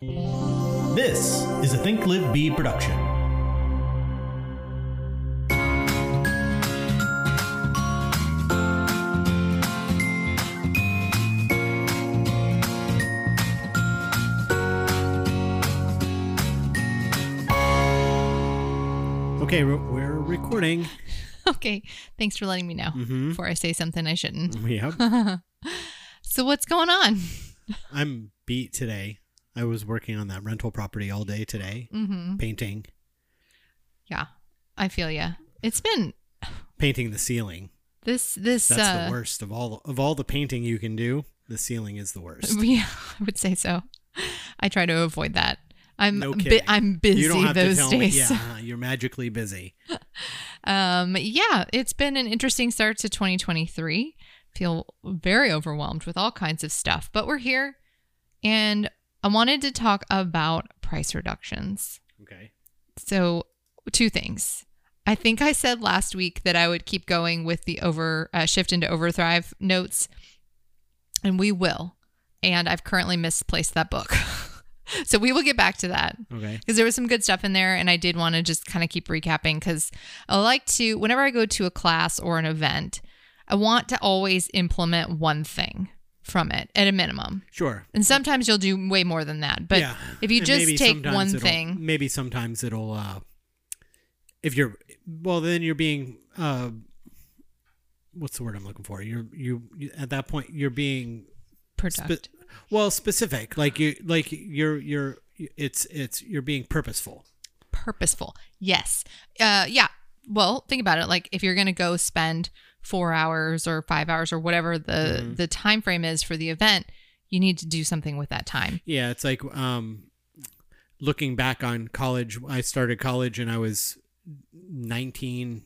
This is a Think Live Be production. Okay, we're, recording. Okay, thanks for letting me know Mhm. before I say something I shouldn't. Yep. So what's going on? I'm beat today. I was working on that rental property all day today, Mm-hmm. painting, Yeah, I feel ya. It's been painting the ceiling. this this. That's uh, the worst of all of all the painting you can do. The ceiling is the worst. Yeah, I would say so. I try to avoid that. I'm No bu- I'm busy you don't have those days. me. Yeah, you're magically busy. Um, yeah, it's been an interesting start to 2023. Feel very overwhelmed with all kinds of stuff, but we're here, and I wanted to talk about price reductions. Okay. So, two things. I think I said last week that I would keep going with the over uh, shift into overthrive notes, and we will. And I've currently misplaced that book. so we will get back to that Okay. because there was some good stuff in there and i did want to just kind of keep recapping because i like to whenever i go to a class or an event i want to always implement one thing from it at a minimum Sure. and sometimes you'll do way more than that but yeah. if you And just take one thing maybe sometimes it'll. uh If you're well, then you're being. uh What's the word I'm looking for? You're you, you at that point you're being productive Spe- well, specific. Like you, like you're, you're. It's, it's. You're being purposeful. purposeful yes uh yeah well think about it like if you're gonna go spend four hours or five hours or whatever the Mhm. the time frame is for the event you need to do something with that time Yeah, it's like um, looking back on college. I started college and I was 19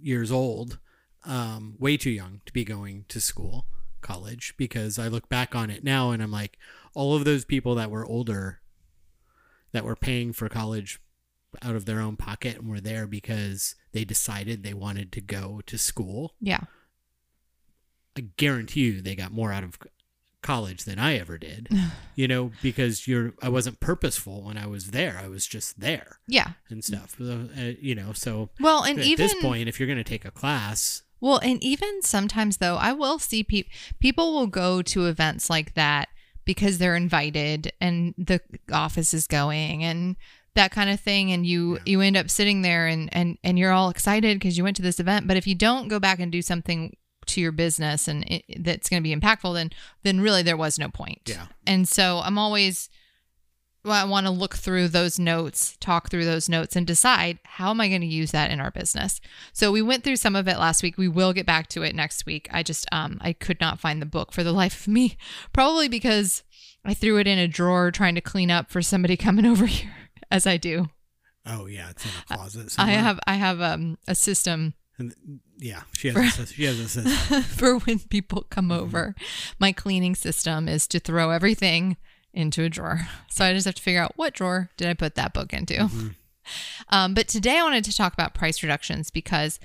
years old. Um, way too young to be going to school, college. Because I look back on it now and I'm like, all of those people that were older, that were paying for college out of their own pocket and were there because they decided they wanted to go to school. yeah I guarantee you they got more out of college than I ever did. you know, because you're I wasn't purposeful when I was there. I was just there yeah and stuff. Uh, uh, you know, so well and at even this point, if you're going to take a class, Well, and even sometimes though, I will see people people will go to events like that because they're invited and the office is going and that kind of thing and you Yeah. you end up sitting there and and and you're all excited because you went to this event, but if you don't go back and do something to your business and it, that's going to be impactful then then really there was no point. Yeah. And so I'm always well, I want to look through those notes, talk through those notes, and decide how am I going to use that in our business. So we went through some of it last week. We will get back to it next week. I just um I could not find the book for the life of me, probably because I threw it in a drawer trying to clean up for somebody coming over here, as I do. oh yeah, it's in a closet. I have I have um a system And, yeah, she has. a, she has a system. for when people come over. My cleaning system is to throw everything into a drawer. So I just have to figure out what drawer did I put that book into. Mhm. Um, but today I wanted to talk about price reductions because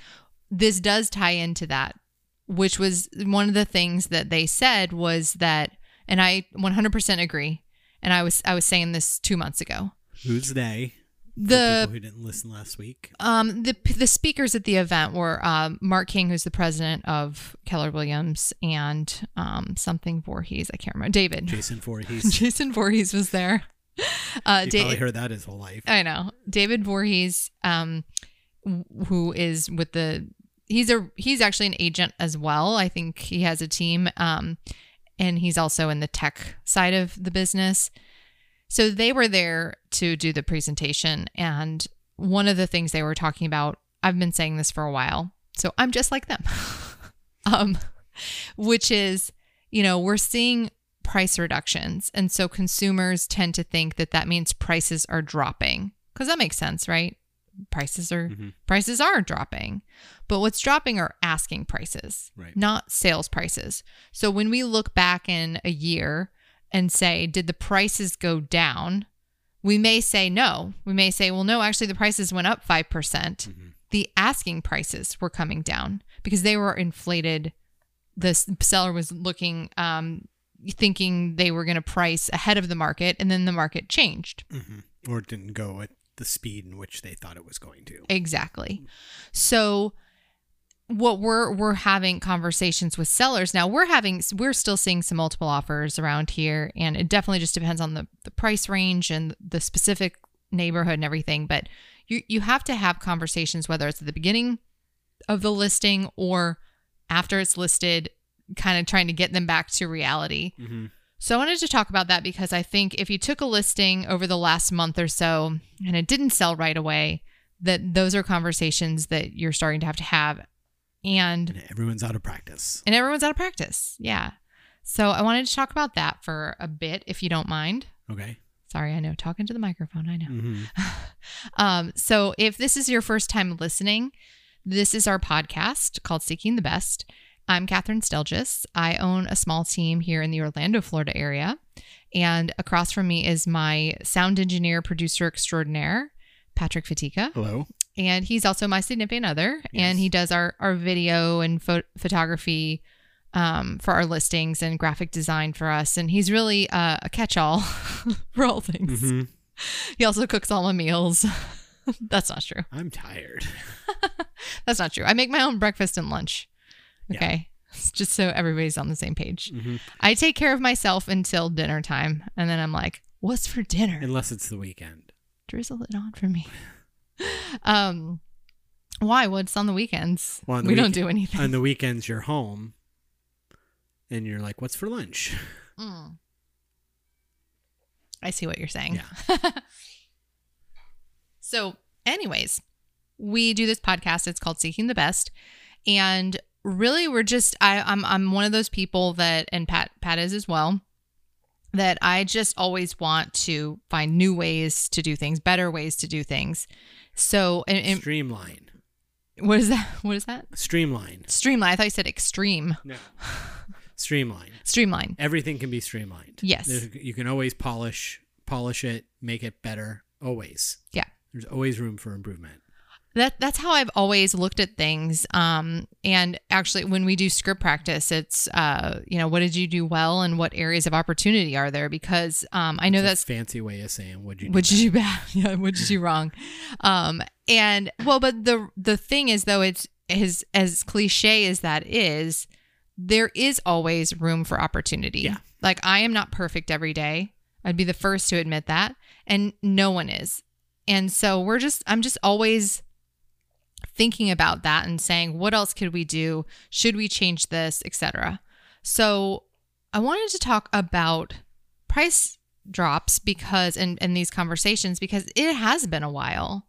this does tie into that, which was one of the things that they said was that, and I 100% agree. And I was I was saying this two months ago. Who's they? The people who didn't listen last week. um the the speakers at the event were um, Marc King, who's the president of Keller Williams, and um, something Voorhees. I can't remember. David. Jason Voorhees. Jason Voorhees was there. Uh, you Da- probably heard that his whole life. I know David Voorhees, um, who is with the he's a he's actually an agent as well. I think he has a team, um, and he's also in the tech side of the business. So they were there to do the presentation, and one of the things they were talking about. I've been saying this for a while, so I'm just like them. um, which is, you know, we're seeing price reductions. And so consumers tend to think that that means prices are dropping because that makes sense, right? Prices are Mhm. prices are dropping. But what's dropping are asking prices, Right. not sales prices. So when we look back in a year and say, did the prices go down? We may say no. We may say, well, no, actually, the prices went up 5%. percent The asking prices were coming down because they were inflated. The seller was looking, um, thinking they were going to price ahead of the market and then the market changed. hmm Or it didn't go at the speed in which they thought it was going to. Exactly. So what we're we're having conversations with sellers. Now we're having we're still seeing some multiple offers around here and it definitely just depends on the, the price range and the specific neighborhood and everything but you you have to have conversations whether it's at the beginning of the listing or after it's listed kind of trying to get them back to reality. Hmm so I wanted to talk about that because I think if you took a listing over the last month or so and it didn't sell right away, that those are conversations that you're starting to have to have and And everyone's out of practice. and everyone's out of practice. Yeah. So I wanted to talk about that for a bit if you don't mind. Okay. Sorry, I know talking to the microphone, I know. hmm Um, so if this is your first time listening, this is our podcast called Seeking the Best. I'm Catherine Stelgis. I own a small team here in the Orlando, Florida area. And across from me is my sound engineer, producer extraordinaire, Patrick Fatika. Hello. And he's also my significant other. And he does our, our video and pho- photography um, for our listings and graphic design for us. And he's really uh, a catch all for all things. hmm He also cooks all my meals. That's not true. I'm tired. That's not true. I make my own breakfast and lunch. Yeah. Okay. Just so everybody's on the same page. hmm I take care of myself until dinner time. And then I'm like, what's for dinner? Unless it's the weekend. Drizzle it on for me. um, why? What's on the weekends? Well, on the we don't do anything. On the weekends, you're home, and you're like, "What's for lunch?" Mm. I see what you're saying. Yeah. So, anyways, we do this podcast. It's called Seeking the Best, and really, we're just I, I'm I'm one of those people that, and Pat Pat is as well, that I just always want to find new ways to do things, better ways to do things. So, and, and Streamline. what is that? What is that? Streamline. Streamline. I thought you said extreme. No. Streamline. Streamline. Everything can be streamlined. Yes. There's- You can always polish polish it, make it better. Always. Yeah. There's always room for improvement. That that's how I've always looked at things. Um, and actually, when we do script practice, it's uh, you know, what did you do well, and what areas of opportunity are there? Because um, I know a that's fancy way of saying what you. what did you do bad, yeah, what did you do wrong, um, and well, but the the thing is though, it's as as cliche as that is, there is always room for opportunity. Yeah. Like I am not perfect every day. I'd be the first to admit that, and no one is. And so we're just I'm just always thinking about that and saying what else could we do? Should we change this, etc. So I wanted to talk about price drops because and and these conversations because it has been a while.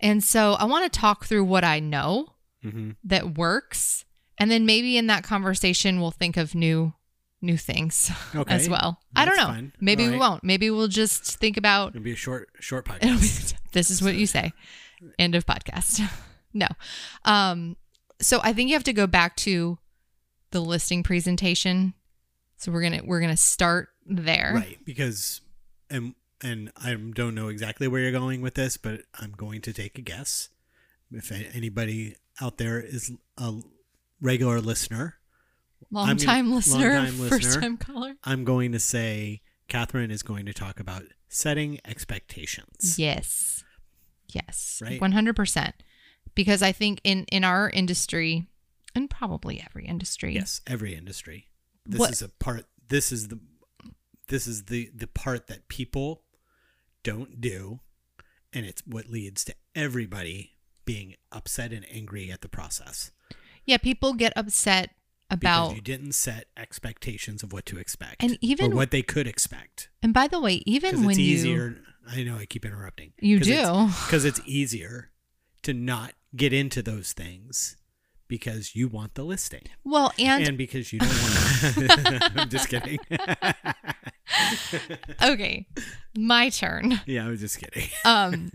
And so I want to talk through what I know hmm that works and then maybe in that conversation we'll think of new new things Okay. as well. I don't know. fine. Maybe All we right. wbe Maybe we'll just think about It'll be a short short podcast. this is what you say. End of podcast. No. Um so I think you have to go back to the listing presentation. So we're going to we're to start there. right. Because and and I don't know exactly where you're going with this, but I'm going to take a guess. If anybody out there is a regular listener, Long I'm time gonna- listener, long-time listener. first time caller. I'm going to say Catherine is going to talk about setting expectations. Yes. Yes. Right. 100%. Because I think in in our industry and probably every industry. Yes, every industry. This What- is a part. This is the. This is the the part that people don't do, and it's what leads to everybody being upset and angry at the process Yeah, people get upset because about you didn't set expectations of what to expect And even- or what they could expect. And by the way, even Because when it's you easier. I know I keep interrupting. You do. because it's easier to not get into those things because you want the listing. Well, and, and because you don't want to. I'm just kidding. okay, my turn. yeah, I was just kidding. Um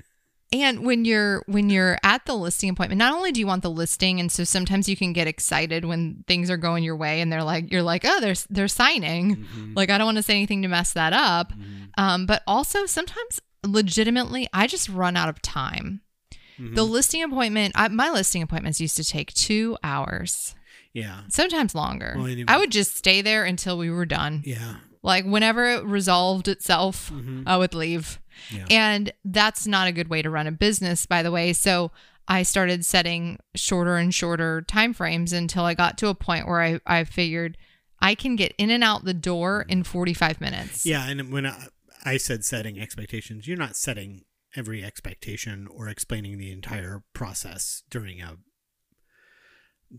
and when you're when you're at the listing appointment, not only do you want the listing and so sometimes you can get excited when things are going your way and they're like you're like, "Oh, they're they're signing." Mhm. Like I don't want to say anything to mess that up. Mhm. Um but also sometimes legitimately I just run out of time. Mhm. The listing appointment, I, my listing appointments used to take 2 hours. Yeah. sometimes longer. Well, and- I would just stay there until we were done. Yeah. Like whenever it resolved itself, Mhm. I would leave. Yeah. And that's not a good way to run a business, by the way. So I started setting shorter and shorter time frames until I got to a point where I, I figured I can get in and out the door in 45 minutes. Yeah, and when I, I said setting expectations, you're not setting every expectation or explaining the entire process during a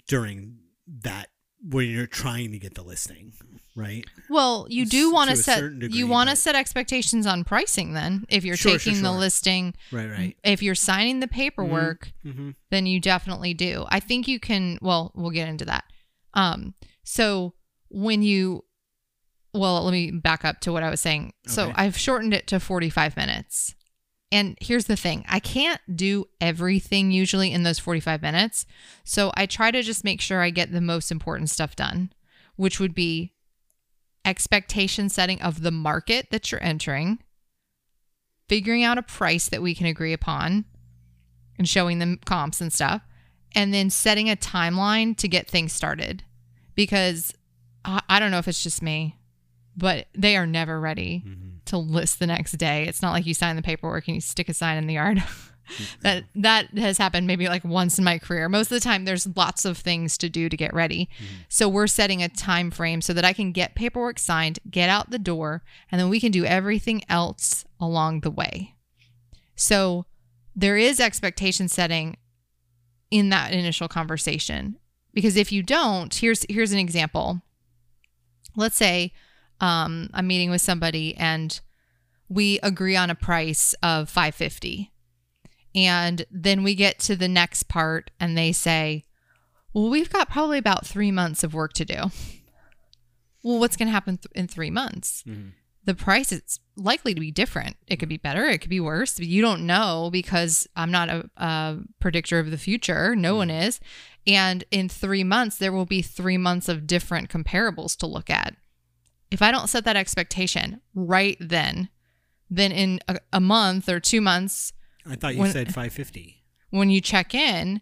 during that when you're trying to get the listing, right? Well, you do want to set degree, you want to set expectations on pricing then. If you're Sure, sure, taking the listing, Right, right. if you're signing the paperwork, Mm-hmm. then you definitely do. I think you can well, we'll get into that. Um so when you well, let me back up to what I was saying. So I've shortened it to 45 minutes. And here's the thing I can't do everything usually in those 45 minutes. So I try to just make sure I get the most important stuff done, which would be expectation setting of the market that you're entering, figuring out a price that we can agree upon, and showing them comps and stuff, and then setting a timeline to get things started. Because I, I don't know if it's just me, but they are never ready Mm-hmm. To list the next day. It's not like you sign the paperwork and you stick a sign in the yard. that mm-hmm. that has happened maybe like once in my career. Most of the time there's lots of things to do to get ready. Mm-hmm. So we're setting a time frame so that I can get paperwork signed, get out the door, and then we can do everything else along the way. So there is expectation setting in that initial conversation. Because if you don't, here's here's an example. Let's say um, I'm meeting with somebody and we agree on a price of 550 and then we get to the next part and they say well we've got probably about three months of work to do. Well what's going to happen th- in three months? Mm-hmm. The price is likely to be different. It could be mm-hmm. better it could be worse. You don't know because i'm not a, a predictor of the future. No one mm-hmm. is. And in three months there will be three months of different comparables to look at if I don't set that expectation right then, then in a, a month or two months, I thought you When- said 550. when you check in,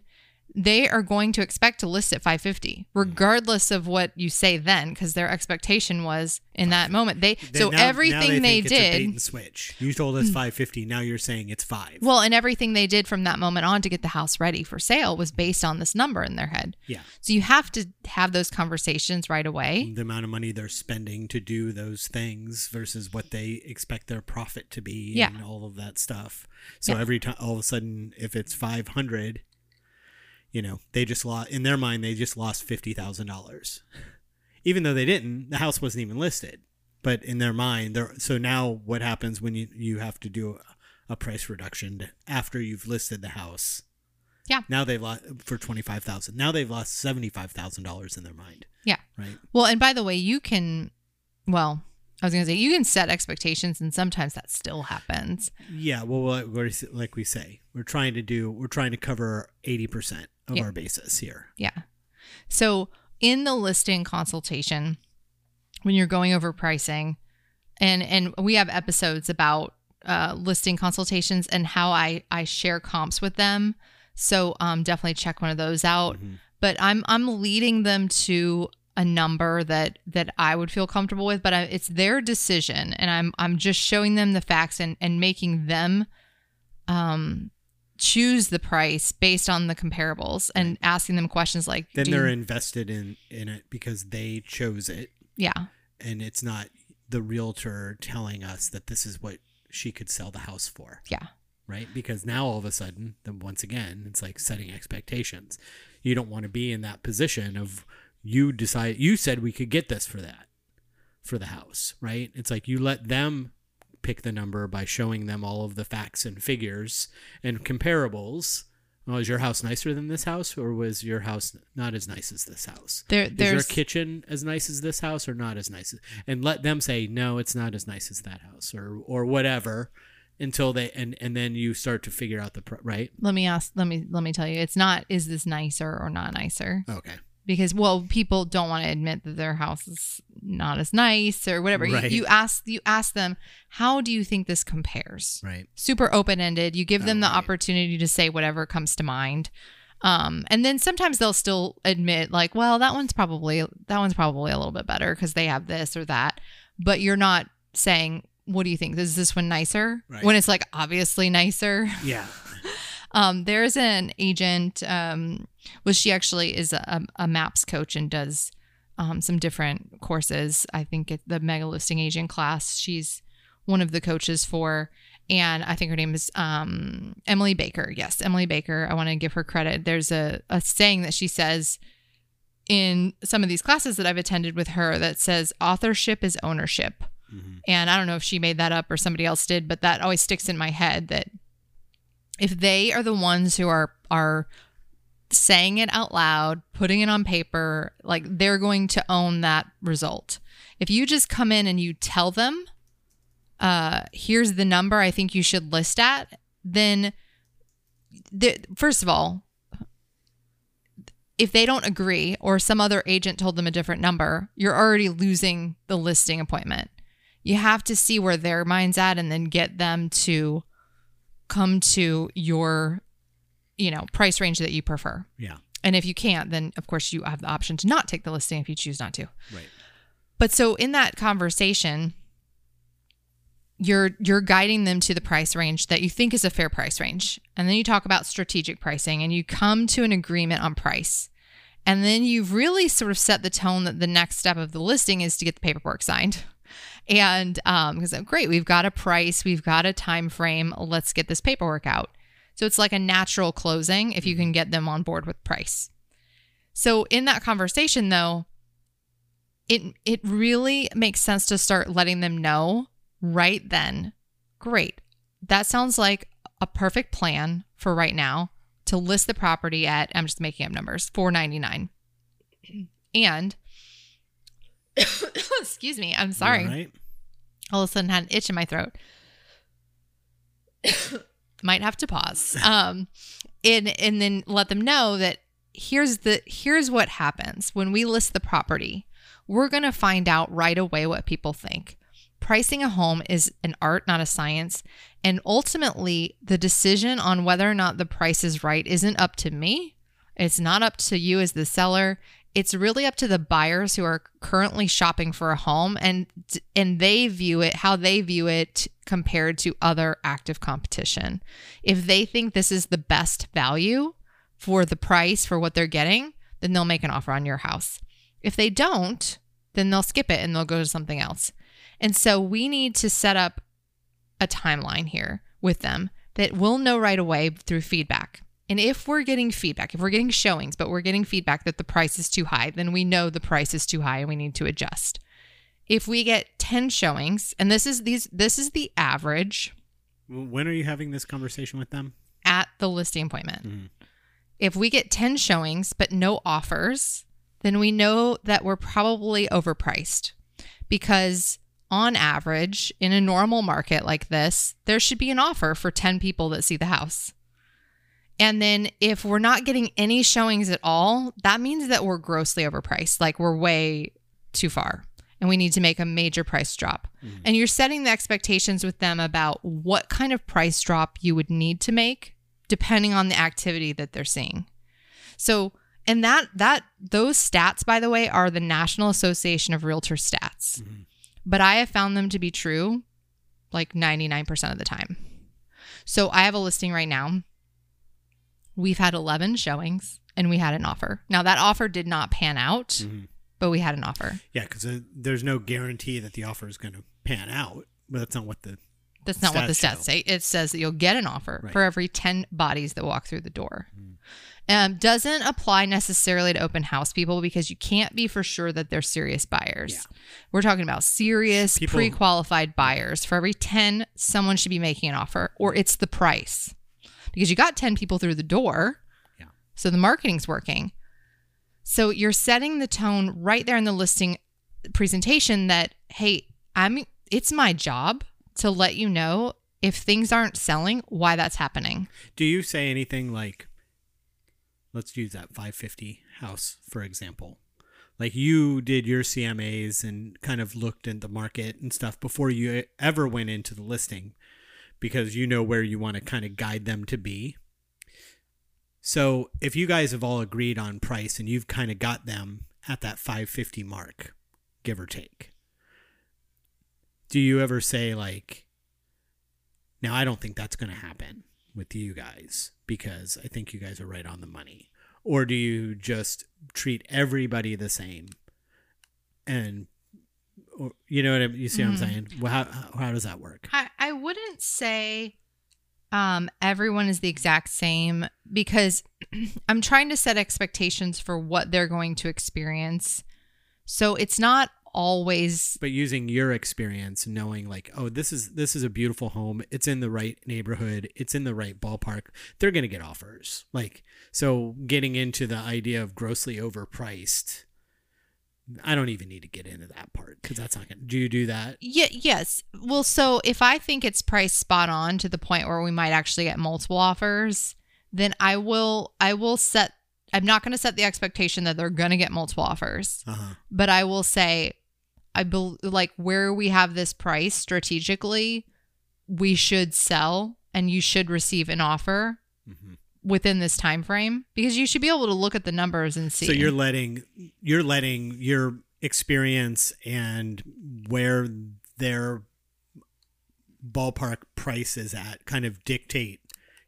they are going to expect to list at 550, hmm. regardless of what you say then, because their expectation was in that moment. They They- so now- now everything they, it's a bait did. and switch. You told us hmm. 550. Now you're saying it's five. Well, and everything they did from that moment on to get the house ready for sale was based on this number in their head. yeah. So you have to have those conversations right away. The amount of money they're spending to do those things versus what they expect their profit to be Yeah. and all of that stuff. So Yeah. every time, all of a sudden, if it's 500, you know, they just lost, in their mind, they just lost $50,000. Even though they didn't, the house wasn't even listed. But in their mind, they're, so now what happens when you, you have to do a, a price reduction to- after you've listed the house? Yeah. Now they've lost for 25000 Now they've lost $75,000 in their mind, Yeah. right? Well, and by the way, you can, well, I was going to say, you can set expectations, and sometimes that still happens. Yeah, well, like we say, we're trying to do, we're trying to cover eighty percent of Yeah. our basis here. Yeah. So in the listing consultation, when you're going over pricing, and and we have episodes about uh, listing consultations and how I I share comps with them. So um, definitely check one of those out. But I'm I'm leading them to a number that that I would feel comfortable with, but I, it's their decision, and I'm I'm just showing them the facts and and making them um choose the price based on the comparables and asking them questions like Then they're you- invested in in it because they chose it, yeah. And it's not the realtor telling us that this is what she could sell the house for, yeah. Right? Because now all of a sudden, then once again, it's like setting expectations. You don't want to be in that position of you decide you said we could get this for that for the house, right? It's like you let them pick the number by showing them all of the facts and figures and comparables. Well, is your house nicer than this house, or was your house not as nice as this house? there Is your kitchen as nice as this house, or not as nice? As, and let them say no, it's not as nice as that house, or or whatever, until they and and then you start to figure out the right. let me ask let me let me tell you it's not is this nicer or not nicer Okay, because well people don't want to admit that their house is not as nice or whatever You- Right. you, ask you ask them how do you think this compares right. super open ended you give them Oh, the right. opportunity to say whatever comes to mind Um, and then sometimes they'll still admit like, well, that one's probably that one's probably a little bit better because they have this or that. But you're not saying, what do you think? Is this one nicer? Right. When it's like obviously nicer. Yeah. Um, there's an agent. Um, well, she actually is a, a MAPS coach and does um, some different courses. I think at the mega listing agent class, she's one of the coaches for, and I think her name is um, Emily Baker. Yes, Emily Baker. I want to give her credit. There's a, a saying that she says in some of these classes that I've attended with her that says authorship is ownership. And I don't know if she made that up or somebody else did, but that always sticks in my head that if they are the ones who are are saying it out loud, putting it on paper, like they're going to own that result. If you just come in and you tell them, uh, here's the number I think you should list at, then the, first of all, if they don't agree or some other agent told them a different number, you're already losing the listing appointment. You have to see where their mind's at and then get them to come to your you know price range that you prefer. Yeah. And if you can't, then of course you have the option to not take the listing if you choose not to. Right. But so in that conversation, you're you're guiding them to the price range that you think is a fair price range. And then you talk about strategic pricing and you come to an agreement on price. And then you've really sort of set the tone that the next step of the listing is to get the paperwork signed. And um because great, we've got a price, we've got a time frame, let's get this paperwork out. So it's like a natural closing if you can get them on board with price. So in that conversation though, it it really makes sense to start letting them know right then. Great. That sounds like a perfect plan for right now to list the property at I'm just making up numbers, 499. And excuse me, I'm sorry. All right. All of a sudden had an itch in my throat. Might have to pause. Um and and then let them know that here's the here's what happens when we list the property. We're going to find out right away what people think. Pricing a home is an art, not a science. And ultimately, the decision on whether or not the price is right isn't up to me. It's not up to you as the seller. It's really up to the buyers who are currently shopping for a home and and they view it how they view it compared to other active competition. If they think this is the best value for the price for what they're getting, then they'll make an offer on your house. If they don't, then they'll skip it and they'll go to something else. And so we need to set up a timeline here with them that we'll know right away through feedback. And if we're getting feedback, if we're getting showings, but we're getting feedback that the price is too high, then we know the price is too high and we need to adjust. If we get 10 showings, and this is these this is the average When are you having this conversation with them? at the listing appointment. Mm-hmm. If we get 10 showings but no offers, then we know that we're probably overpriced because on average, in a normal market like this, there should be an offer for 10 people that see the house. And then if we're not getting any showings at all, that means that we're grossly overpriced. Like we're way too far and we need to make a major price drop. Mm-hmm. And you're setting the expectations with them about what kind of price drop you would need to make depending on the activity that they're seeing. So, and that that those stats by the way are the National Association of Realtor stats. Mm-hmm. But I have found them to be true like 99% of the time. So, I have a listing right now. We've had 11 showings and we had an offer. Now, that offer did not pan out, but we had an offer. Yeah, because uh, there's no guarantee that the offer is going to pan out. But that's not what the That's not what the Stats show. say. It says that you'll get an offer Right. for every 10 bodies that walk through the door. Um, doesn't apply necessarily to open house people because you can't be for sure that they're serious buyers. Yeah. We're talking about serious, pre qualified buyers. For every 10, someone should be making an offer, or it's the price because you got 10 people through the door. Yeah. So the marketing's working. So you're setting the tone right there in the listing presentation that, hey, I'm it's my job to let you know if things aren't selling, why that's happening. Do you say anything like, let's use that 550 house, for example? Like you did your CMAs and kind of looked at the market and stuff before you ever went into the listing because you know where you want to kind of guide them to be. So if you guys have all agreed on price and you've kind of got them at that 550 mark, give or take, do you ever say like, now I don't think that's going to happen with you guys because I think you guys are right on the money, or do you just treat everybody the same, and or, you know what I, you see what I'm saying? Well, how how does that work? I, I wouldn't say um, everyone is the exact same because I'm trying to set expectations for what they're going to experience. So it's not always but using your experience knowing like oh this is this is a beautiful home it's in the right neighborhood it's in the right ballpark they're going to get offers like so getting into the idea of grossly overpriced i don't even need to get into that part because that's not to do you do that Yeah, yes. Well, so if I think it's priced spot on to the point where we might actually get multiple offers, then I will I will set I'm not going to set the expectation that they're going to get multiple offers. uh-huh But I will say I believe like where we have this price strategically, we should sell and you should receive an offer Mhm. Within this time frame because you should be able to look at the numbers and see. so you're letting you're letting your experience and where their ballpark price is at kind of dictate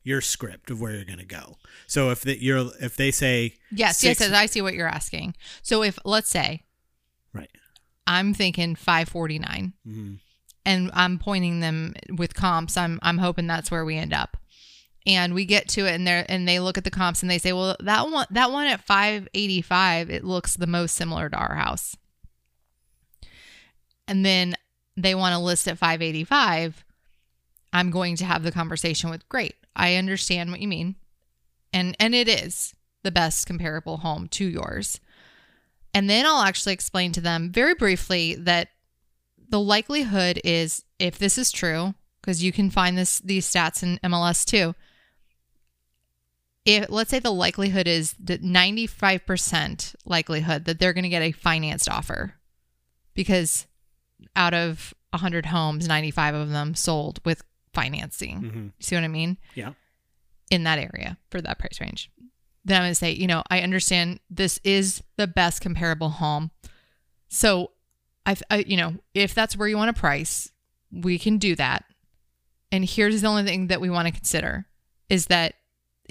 your script of where you're going to go so if the, you're if they say Yes, six- yes, I see what you're asking. So if let's say right I'm thinking 549 Mhm. and I'm pointing them with comps. I'm I'm hoping that's where we end up. And we get to it and they and they look at the comps and they say, "Well, that one that one at 585, it looks the most similar to our house." And then they want to list at 585. I'm going to have the conversation with, "Great. I understand what you mean." And and it is the best comparable home to yours. And then I'll actually explain to them very briefly that the likelihood is if this is true, because you can find this these stats in MLS too. If let's say the likelihood is that 95% likelihood that they're going to get a financed offer because out of 100 homes, 95 of them sold with financing. Mhm. See what I mean? yeah in that area for that price range. Then I'm going to say, you know, I understand this is the best comparable home. So, I, I, you know, if that's where you want to price, we can do that. And here's the only thing that we want to consider is that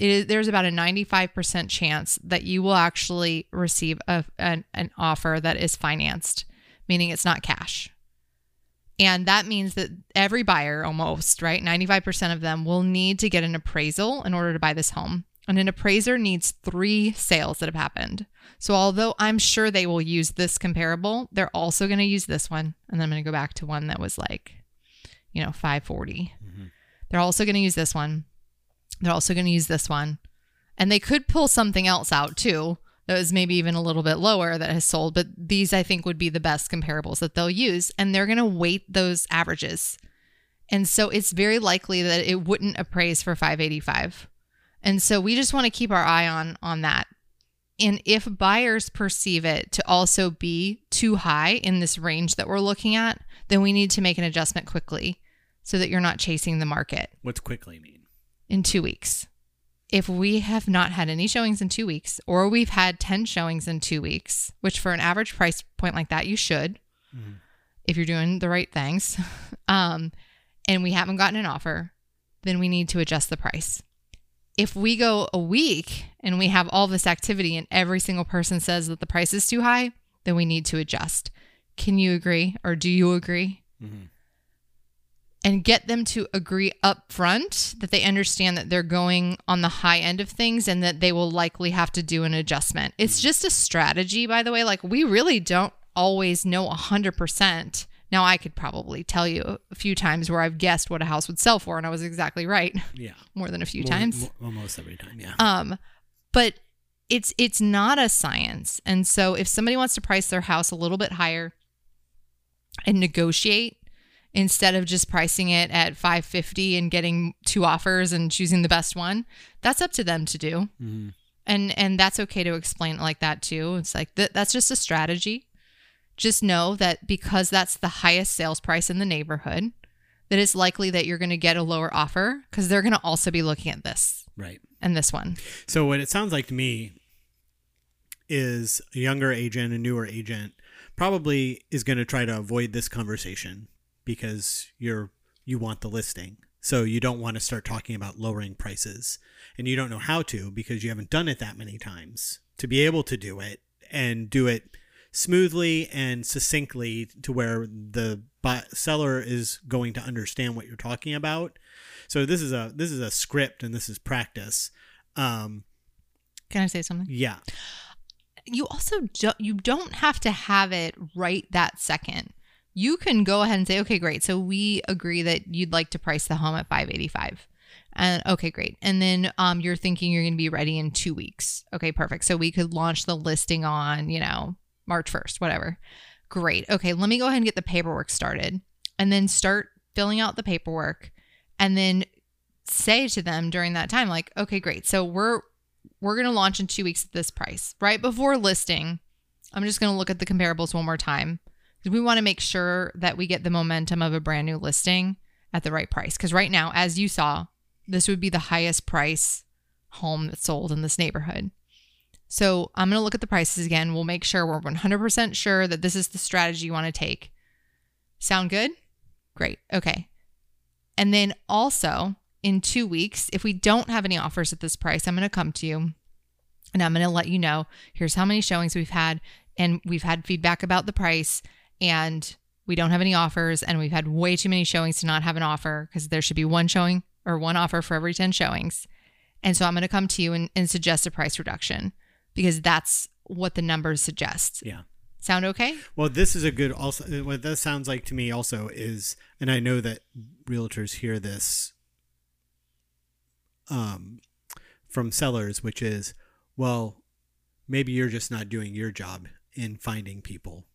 is, there's about a 95% chance that you will actually receive a, an, an offer that is financed, meaning it's not cash. And that means that every buyer, almost, right? 95% of them will need to get an appraisal in order to buy this home. And an appraiser needs three sales that have happened. So, although I'm sure they will use this comparable, they're also going to use this one. And then I'm going to go back to one that was like, you know, 540. Mm-hmm. They're also going to use this one. They're also going to use this one. And they could pull something else out too that was maybe even a little bit lower that has sold. But these, I think, would be the best comparables that they'll use. And they're going to weight those averages. And so it's very likely that it wouldn't appraise for 585. And so we just want to keep our eye on on that. And if buyers perceive it to also be too high in this range that we're looking at, then we need to make an adjustment quickly so that you're not chasing the market what's quickly mean in 2 weeks. If we have not had any showings in 2 weeks or we've had 10 showings in 2 weeks, which for an average price point like that you should if you're doing the right things, um, and we haven't gotten an offer, then we need to adjust the price. If we go a week and we have all this activity and every single person says that the price is too high, then we need to adjust. Can you agree or do you agree? And get them to agree up front that they understand that they're going on the high end of things and that they will likely have to do an adjustment. It's just a strategy, by the way. Like, we really don't always know 100%. Now, I could probably tell you a few times where I've guessed what a house would sell for, and I was exactly right yeah more than a few More- times. mo- almost every time yeah Um, but it's it's not a science, and so if somebody wants to price their house a little bit higher and negotiate instead of just pricing it at 550 and getting two offers and choosing the best one, that's up to them to do. Mm-hmm. And and that's okay to explain it like that too. It's like th- that's just a strategy. Just know that because that's the highest sales price in the neighborhood, that it's likely that you're going to get a lower offer because they're going to also be looking at this Right. and this one. So what it sounds like to me is a younger agent, a newer agent, probably is going to try to avoid this conversation because you're you want the listing. So you don't want to start talking about lowering prices and you don't know how to because you haven't done it that many times to be able to do it and do it smoothly and succinctly to where the seller is going to understand what you're talking about. So this is a this is a script and this is practice. Um, Can I say something? yeah, you also do, you don't have to have it right that second. You can go ahead and say, okay, great. So we agree that you'd like to price the home at 585. And okay, great. And then um, you're thinking you're going to be ready in two weeks. Okay, perfect. So we could launch the listing on, you know, March 1st, whatever. Great. Okay, let me go ahead and get the paperwork started and then start filling out the paperwork and then say to them during that time, like, okay, great. So we're we're going to launch in two weeks at this price. Right before listing, I'm just going to look at the comparables one more time we want to make sure that we get the momentum of a brand new listing at the right price. Because right now, as you saw, this would be the highest price home that's sold in this neighborhood. So I'm going to look at the prices again. We'll make sure we're 100% sure that this is the strategy you want to take. Sound good? Great. Okay. And then also, in two weeks, if we don't have any offers at this price, I'm going to come to you and I'm going to let you know here's how many showings we've had. And we've had feedback about the price, and we don't have any offers. And we've had way too many showings to not have an offer because there should be one showing or one offer for every 10 showings. And so I'm going to come to you and, and suggest a price reduction because that's what the numbers suggest. yeah. Sound okay? Well, this is a good also. What that sounds like to me also is, and I know that realtors hear this um, from sellers, which is, well, maybe you're just not doing your job in finding people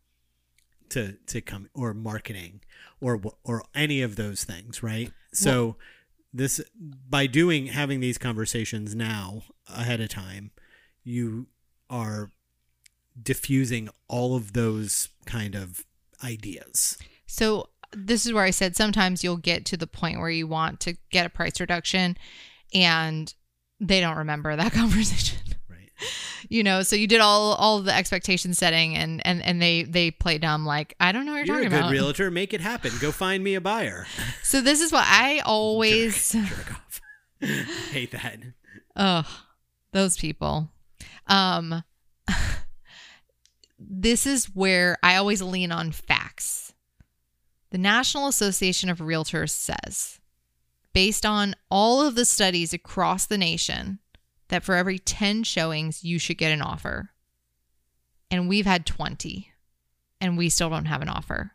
to to come or marketing or or any of those things, right? So this by doing having these conversations now ahead of time, you are diffusing all of those kind of ideas. So this is where I said sometimes you'll get to the point where you want to get a price reduction and they don't remember that conversation. You know, so you did all all the expectation setting and and and they they play dumb like I don't know what you're, talking about. You're a good about. realtor. Make it happen. Go find me a buyer. so this is what I always Jerk off. Hate that. oh those people. Um, this is where I always lean on facts. The National Association of Realtors says, based on all of the studies across the nation, that for every 10 showings, you should get an offer. And we've had 20, and we still don't have an offer.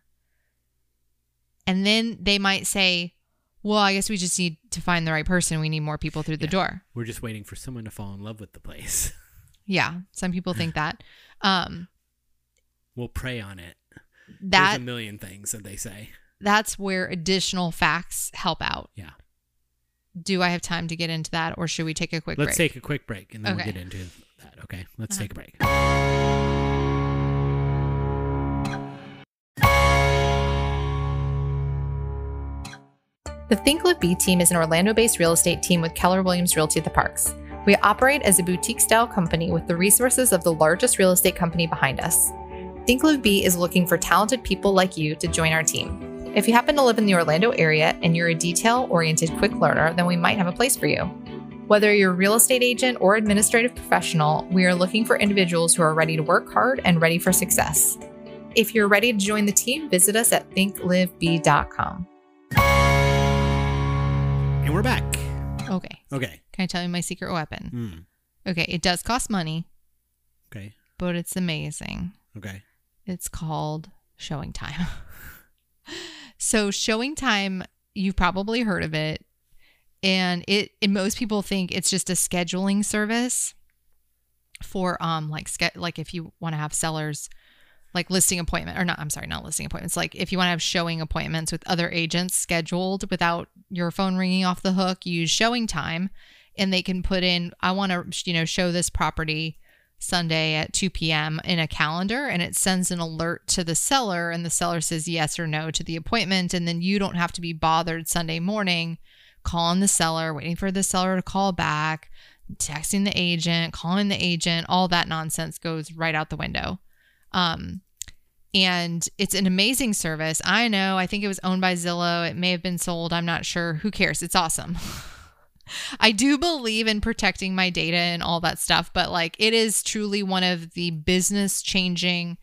And then they might say, well, I guess we just need to find the right person. We need more people through the door. We're just waiting for someone to fall in love with the place. Yeah, some people think that. Um, We'll pray on it. There's a million things that they say. that's where additional facts help out. Yeah. Do I have time to get into that, or should we take a quick break? Let's break? take a quick break and then Okay. we'll get into that. Okay. Let's Uh-huh. take a break. The Think Live Be team is an Orlando based real estate team with Keller Williams Realty at the Parks. We operate as a boutique style company with the resources of the largest real estate company behind us. Think Live Be is looking for talented people like you to join our team. If you happen to live in the Orlando area and you're a detail oriented quick learner, then we might have a place for you. Whether you're a real estate agent or administrative professional, we are looking for individuals who are ready to work hard and ready for success. If you're ready to join the team, visit us at thinklivebe.com. And we're back. Okay. Okay. Can I tell you my secret weapon? Mm. Okay, it does cost money, Okay. but it's amazing. Okay. It's called ShowingTime. so ShowingTime, you've probably heard of it. And it and most people think it's just a scheduling service for um like like if you want to have sellers like listing appointment or not I'm sorry, not listing appointments. Like if you want to have showing appointments with other agents scheduled without your phone ringing off the hook, use ShowingTime and they can put in I want to you know show this property Sunday at 2 p.m. in a calendar and it sends an alert to the seller and the seller says yes or no to the appointment and then you don't have to be bothered Sunday morning calling the seller, waiting for the seller to call back, texting the agent, calling the agent, all that nonsense goes right out the window. Um, and it's an amazing service. I know. I think it was owned by Zillow. It may have been sold. I'm not sure. Who cares? It's awesome. I do believe in protecting my data and all that stuff, but like it is truly one of the business changing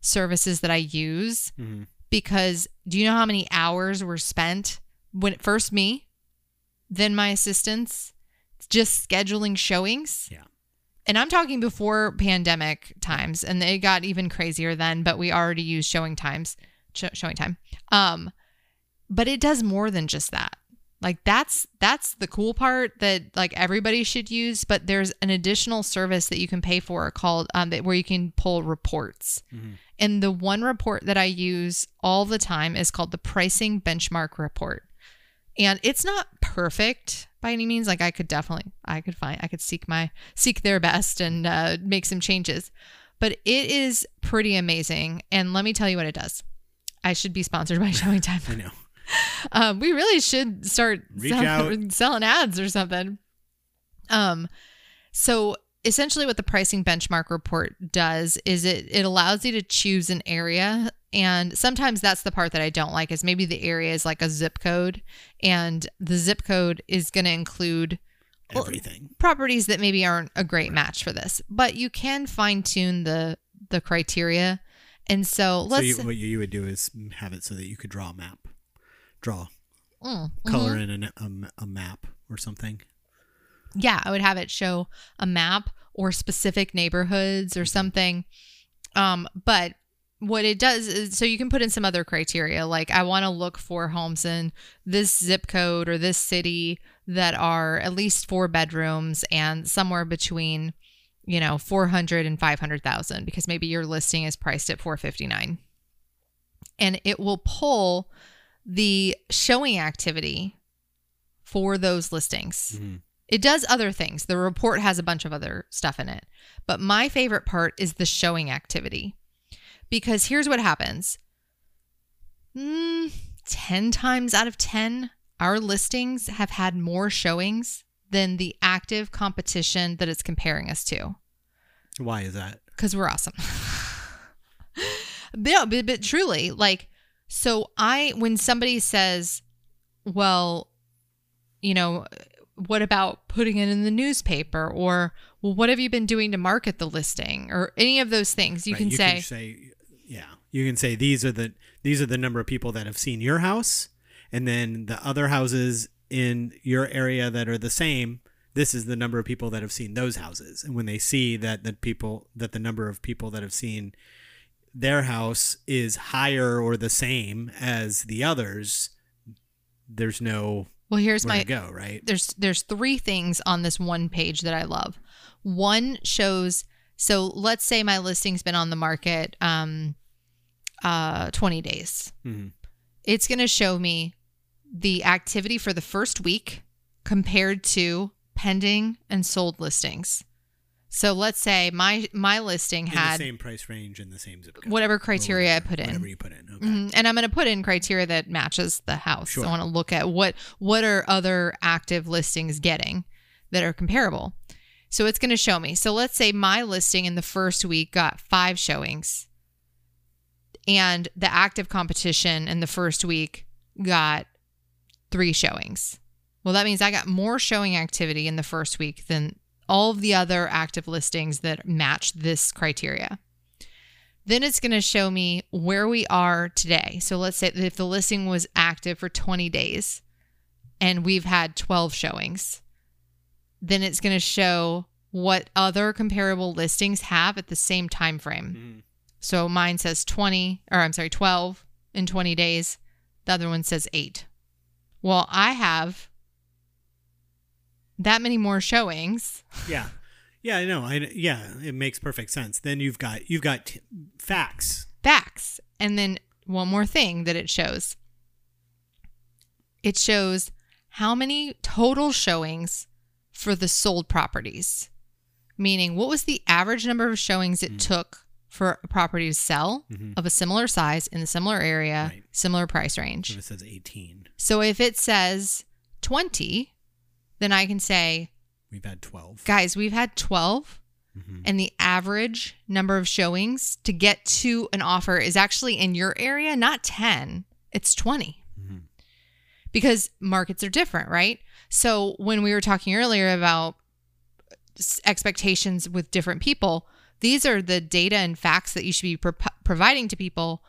services that I use Mhm. because do you know how many hours were spent when first me, then my assistants just scheduling showings? Yeah. And I'm talking before pandemic times, and it got even crazier then. But we already use showing times, sh- ShowingTime. Um, but it does more than just that. Like that's that's the cool part that like everybody should use. But there's an additional service that you can pay for called um, that where you can pull reports. Mhm. And the one report that I use all the time is called the pricing benchmark report. And it's not perfect by any means. Like I could definitely, I could find, I could seek my, seek their best and uh, make some changes. But it is pretty amazing. And let me tell you what it does. I should be sponsored by ShowingTime. I know. Um, we really should start Reach sell- selling ads or something. Um, so essentially, what the pricing benchmark report does is it it allows you to choose an area, and sometimes that's the part that I don't like is maybe the area is like a zip code, and the zip code is going to include Well, Everything. properties that maybe aren't a great match for this, but you can fine tune the the criteria. And so So let's you, what you would do is have it so that you could draw a map, draw Mm, color mhm. in a a, a map or something. yeah, I would have it show a map or specific neighborhoods or something. Um, but what it does is so you can put in some other criteria like I want to look for homes in this zip code or this city that are at least four bedrooms and somewhere between you know 400 and 500,000 because maybe your listing is priced at 459 and it will pull the showing activity for those listings Mhm. it does other things. The report has a bunch of other stuff in it. But my favorite part is the showing activity. Because here's what happens mm, 10 times out of 10, our listings have had more showings than the active competition that it's comparing us to Why is that? because we're awesome. no, but, but truly, like, so I, when somebody says, well, you know, what about putting it in the newspaper or, well, what have you been doing to market the listing or any of those things? You Right, can say, say, yeah, you can say these are the these are the number of people that have seen your house, and then the other houses in your area that are the same. This is the number of people that have seen those houses, and when they see that the people that the number of people that have seen their house is higher or the same as the others, there's no well, here's my, to go, right? there's there's three things on this one page that I love. One shows so let's say my listing's been on the market um uh 20 days. Mhm. It's going to show me the activity for the first week compared to pending and sold listings. So let's say my my listing In had the same price range and the same zip code. whatever criteria I put in. Whatever you put in. Okay. Mhm. And I'm going to put in criteria that matches the house. Sure. I want to look at what what are other active listings getting that are comparable. So it's going to show me. So let's say my listing in the first week got 5 showings and the active competition in the first week got 3 showings. Well, that means I got more showing activity in the first week than all of the other active listings that match this criteria. Then it's going to show me where we are today. So let's say that if the listing was active for 20 days and we've had 12 showings, then it's going to show what other comparable listings have at the same time frame. Mhm. So mine says 20 or I'm sorry, 12 in 20 days. The other one says 8. Well, I have that many more showings. Yeah, yeah, I know. I yeah, it makes perfect sense. Then you've got you've got t- facts. facts. And then one more thing that it shows it shows how many total showings for the sold properties. meaning what was the average number of showings it took for a property to sell Mhm. of a similar size in a similar area, Right. similar price range. So it says 18. So if it says 20, then I can say, We've had 12. guys, we've had 12 Mhm. and the average number of showings to get to an offer is actually in your area not 10, it's 20. Mhm. Because markets are different, right? So when we were talking earlier about expectations with different people, these are the data and facts that you should be pro- providing to people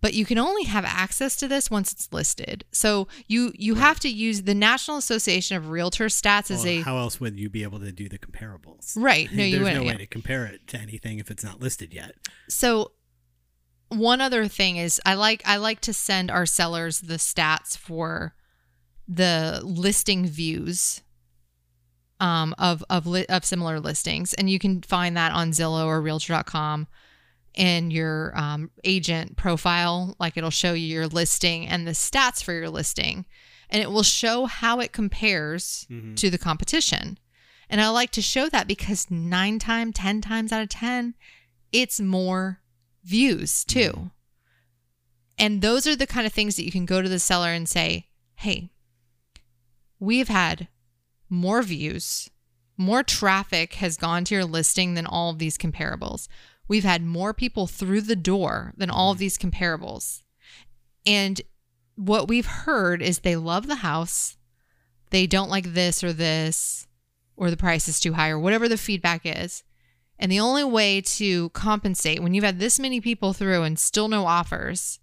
but you can only have access to this once it's listed. So you you have to use the National Association of Realtor stats as Well, a how else would you be able to do the comparables? right. No, you There's wouldn't. no yeah. way to compare it to anything if it's not listed yet. So one other thing is I like I like to send our sellers the stats for the listing views um, of of li- of similar listings, and you can find that on Zillow or Realtor.com in your um, agent profile. Like it'll show you your listing and the stats for your listing, and it will show how it compares Mhm. to the competition. And I like to show that because nine times, ten times out of ten, it's more views too. And those are the kind of things that you can go to the seller and say, hey, we've had more views, more traffic has gone to your listing than all of these comparables. We've had more people through the door than all of mm-hmm. these comparables. And what we've heard is they love the house, they don't like this or this, or the price is too high, or whatever the feedback is. And the only way to compensate when you've had this many people through and still no offers,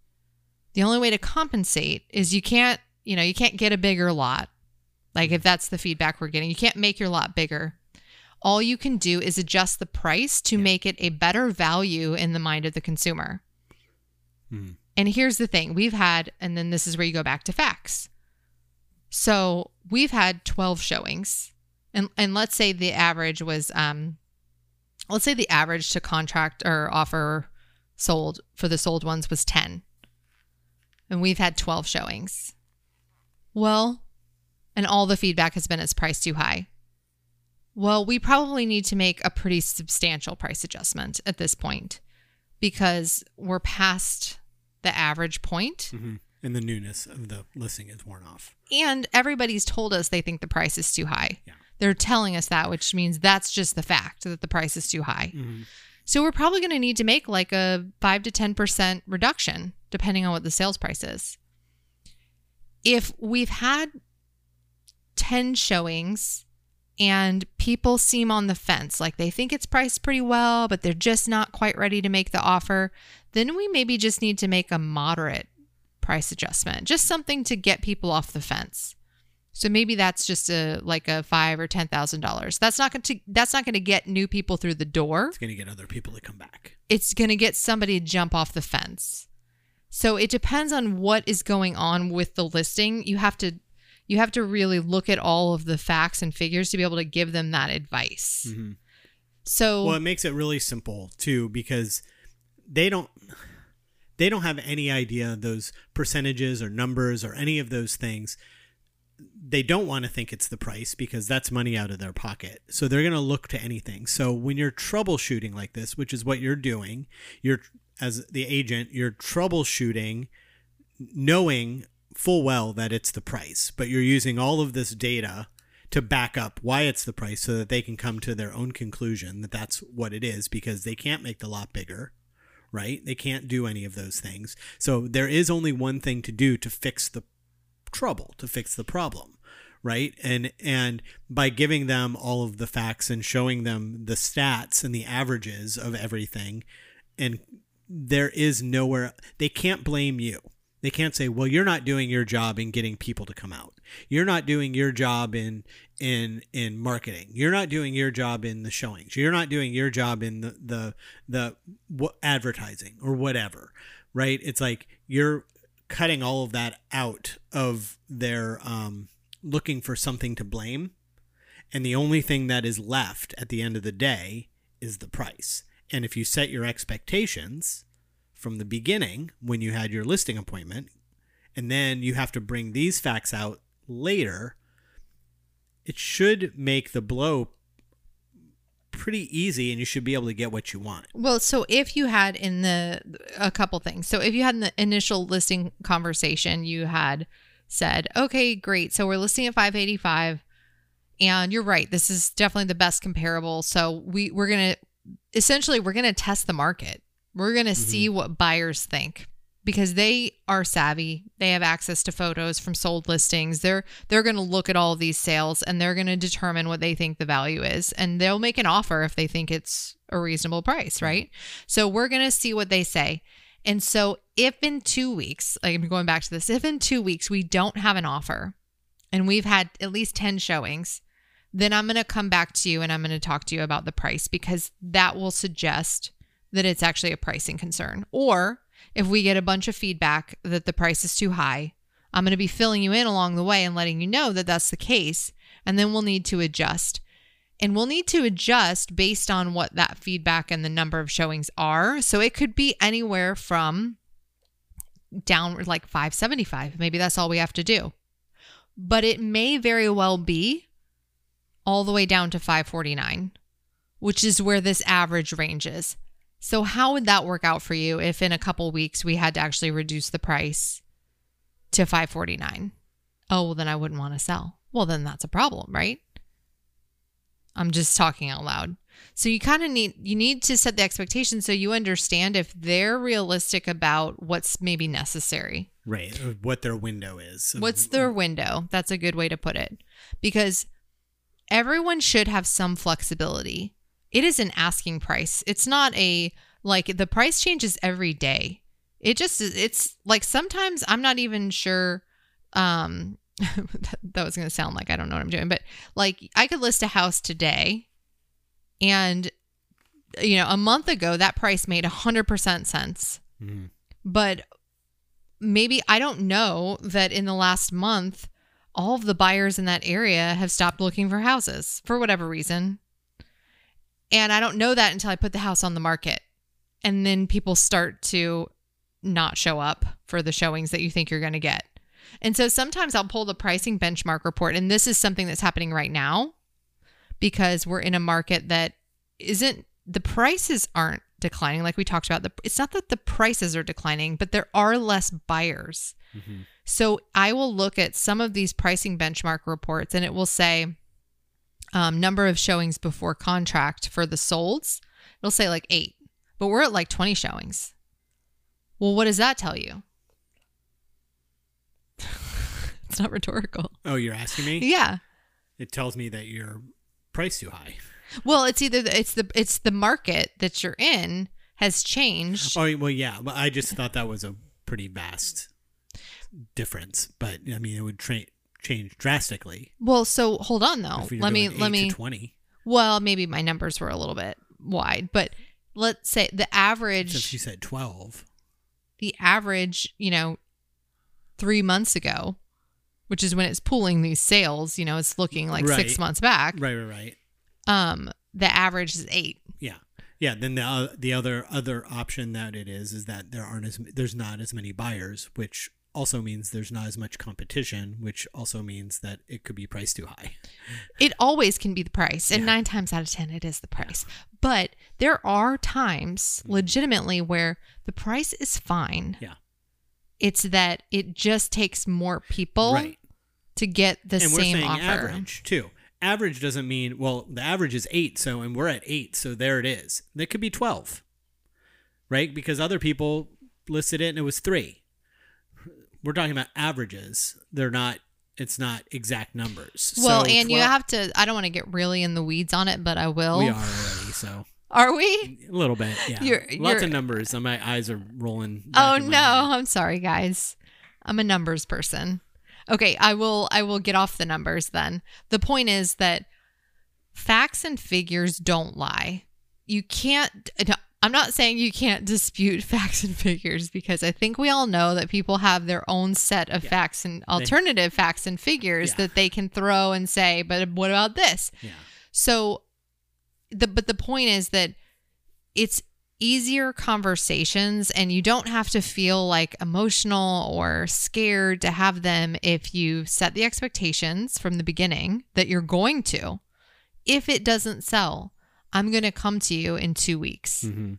the only way to compensate is you can't, you know, you can't get a bigger lot. Like if mm-hmm. that's the feedback we're getting, you can't make your lot bigger. All you can do is adjust the price to make it a better value in the mind of the consumer. Mhm. And here's the thing we've had, and then this is where you go back to facts. So we've had 12 showings. And, and let's say the average was, um, let's say the average to contract or offer sold for the sold ones was 10. And we've had 12 showings. Well, and all the feedback has been it's priced too high. Well, we probably need to make a pretty substantial price adjustment at this point because we're past the average point Mhm. And the newness of the listing is worn off. and everybody's told us they think the price is too high. Yeah. They're telling us that, which means that's just the fact that the price is too high. Mhm. So we're probably going to need to make like a 5 to 10% reduction depending on what the sales price is. If we've had 10 showings and people seem on the fence, like they think it's priced pretty well, but they're just not quite ready to make the offer, then we maybe just need to make a moderate price adjustment, just something to get people off the fence. So maybe that's just a like a five or ten thousand dollars. That's not going to that's not going to get new people through the door It's going to get other people to come back. it's going to get somebody to jump off the fence. So it depends on what is going on with the listing. You have to you have to really look at all of the facts and figures to be able to give them that advice. Mhm. So Well, it makes it really simple too because they don't they don't have any idea those percentages or numbers or any of those things. They don't want to think it's the price because that's money out of their pocket. So they're going to look to anything. So when you're troubleshooting like this, which is what you're doing, you're as the agent, you're troubleshooting knowing full well that it's the price, but you're using all of this data to back up why it's the price so that they can come to their own conclusion that that's what it is because they can't make the lot bigger, right? They can't do any of those things. So there is only one thing to do to fix the trouble, to fix the problem, right? And and by giving them all of the facts and showing them the stats and the averages of everything and there is nowhere they can't blame you. They can't say, "Well, you're not doing your job in getting people to come out. You're not doing your job in in in marketing. You're not doing your job in the showings. You're not doing your job in the the the advertising or whatever." Right? It's like you're cutting all of that out of their um looking for something to blame. And the only thing that is left at the end of the day is the price. And if you set your expectations from the beginning when you had your listing appointment, and then you have to bring these facts out later, it should make the blow pretty easy and you should be able to get what you want. Well, so if you had in the a couple things. So if you had in the initial listing conversation, you had said, "Okay, great. So we're listing at 585." And you're right. This is definitely the best comparable. So we we're going to essentially we're going to test the market. We're going to mm-hmm. see what buyers think because they are savvy. They have access to photos from sold listings. They're they're going to look at all these sales and they're going to determine what they think the value is and they'll make an offer if they think it's a reasonable price, right? So we're going to see what they say. And so if in 2 weeks, like I'm going back to this, if in 2 weeks we don't have an offer and we've had at least 10 showings, then I'm going to come back to you and I'm going to talk to you about the price because that will suggest that it's actually a pricing concern. Or if we get a bunch of feedback that the price is too high, I'm going to be filling you in along the way and letting you know that that's the case. And then we'll need to adjust. And we'll need to adjust based on what that feedback and the number of showings are. So it could be anywhere from downward like 575. Maybe that's all we have to do. But it may very well be all the way down to 549, which is where this average ranges. So, how would that work out for you if in a couple weeks we had to actually reduce the price to 549? Oh, well, then I wouldn't want to sell. Well, then that's a problem, right? I'm just talking out loud. So you kind of need you need to set the expectation so you understand if they're realistic about what's maybe necessary. Right. What their window is. What's their window? That's a good way to put it. Because everyone should have some flexibility. It is an asking price. It's not a like the price changes every day. It just it's like sometimes I'm not even sure um that was going to sound like I don't know what I'm doing, but like I could list a house today and you know, a month ago that price made 100% sense. Mhm. But maybe I don't know that in the last month all of the buyers in that area have stopped looking for houses for whatever reason. And I don't know that until I put the house on the market. And then people start to not show up for the showings that you think you're going to get. And so sometimes I'll pull the pricing benchmark report. And this is something that's happening right now because we're in a market that isn't, the prices aren't declining like we talked about. The, it's not that the prices are declining, but there are less buyers. Mm-hmm. So I will look at some of these pricing benchmark reports and it will say um, number of showings before contract for the solds. It'll say like eight, but we're at like 20 showings. Well, what does that tell you? it's not rhetorical. Oh, you're asking me? Yeah. It tells me that you're priced too high. Well, it's either the, it's the it's the market that you're in has changed. Oh, well, yeah. But I just thought that was a pretty vast difference. But I mean, it would tra- change drastically. Well, so hold on though. Let me let me 20. Well, maybe my numbers were a little bit wide, but let's say the average Since you said 12. the average, you know, 3 months ago, which is when it's pulling these sales, you know, it's looking like 6 months back. Right, right, right. Um the average is 8. Yeah. Yeah, then the uh, the other other option that it is is that there aren't as there's not as many buyers, which also means there's not as much competition, which also means that it could be priced too high. It always can be the price, and Yeah. 9 times out of 10 it is the price. But there are times Mm-hmm. legitimately where the price is fine. Yeah. It's that it just takes more people right. to get the and we're same saying offer. average too. Average doesn't mean well, the average is eight, so and we're at eight, so there it is. That could be twelve, right? Because other people listed it and it was three. We're talking about averages. They're not. It's not exact numbers. Well, So and you have to. I don't want to get really in the weeds on it, but I will. We are already so Are we? a little bit. Yeah, You're- lots you're- of numbers. and My eyes are rolling. Oh no. I'm sorry, guys. I'm a numbers person. Okay, I will. I will get off the numbers then. The point is that facts and figures don't lie. You can't. I'm not saying you can't dispute facts and figures because I think we all know that people have their own set of Yeah. facts and alternative facts and figures Yeah. that they can throw and say, but what about this? Yeah. So the but the point is that it's easier conversations and you don't have to feel like emotional or scared to have them if you set the expectations from the beginning that you're going to. If it doesn't sell, I'm going to come to you in two weeks Mm-hmm.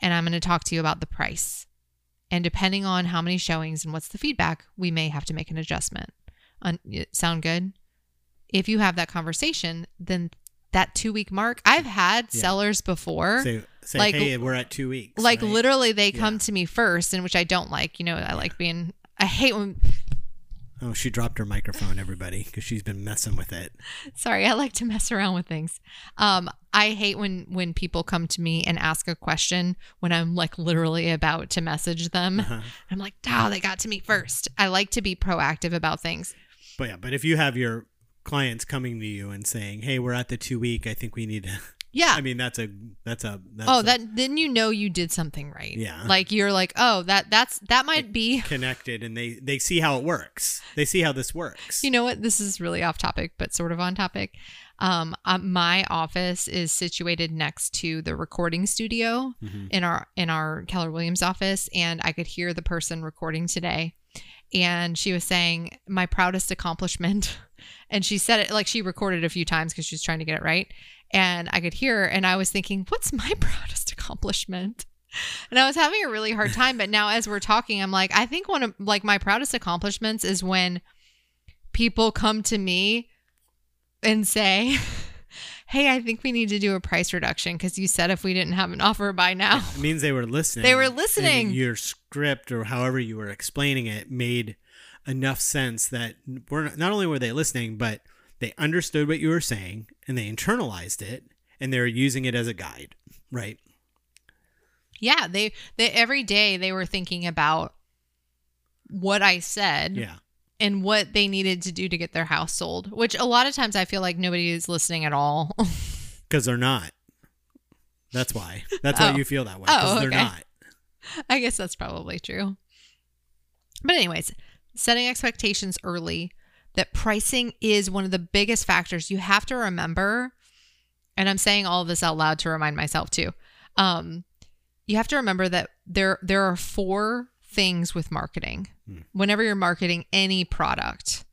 and I'm going to talk to you about the price. And depending on how many showings and what's the feedback, we may have to make an adjustment. Un- sound good? If you have that conversation, then that two week mark, I've had Yeah. sellers before. Say, say Like- hey, we're at two weeks. like right? literally they come Yeah. to me first and which i don't like you know i like being i hate when Oh, she dropped her microphone, everybody, because she's been messing with it. sorry i like to mess around with things um i hate when when people come to me and ask a question when i'm like literally about to message them Uh-huh. i'm like oh they got to me first i like to be proactive about things But yeah, but if you have your clients coming to you and saying, "Hey, we're at the two week. I think we need to." Yeah I mean, that's a that's a that's oh a that then you know you did something right Yeah. like you're like oh that that's that might be connected, and they they see how it works. They see how this works. You know what? This is really off topic, but sort of on topic. Um, uh, my office is situated next to the recording studio Mhm. in our in our Keller Williams office, and I could hear the person recording today, and she was saying my proudest accomplishment, and she said it like she recorded a few times because she was trying to get it right, and I could hear, and I was thinking, what's my proudest accomplishment? And I was having a really hard time, but now as we're talking, I'm like, I think one of like my proudest accomplishments is when people come to me and say, Hey, I think we need to do a price reduction because you said if we didn't have an offer by now. It means they were listening. They were listening. your script or however you were explaining it made enough sense that we're not only were they listening, but they understood what you were saying and they internalized it and they're using it as a guide, right? Yeah, they they every day they were thinking about what I said Yeah. and what they needed to do to get their house sold, which a lot of times I feel like nobody is listening at all. Because they're not. That's why. That's why Oh. you feel that way. Because Oh, they're not. I guess that's probably true. But, anyways, setting expectations early that pricing is one of the biggest factors you have to remember. And I'm saying all of this out loud to remind myself too. Um, you have to remember that there there are four things with marketing. Hmm. Whenever you're marketing any product,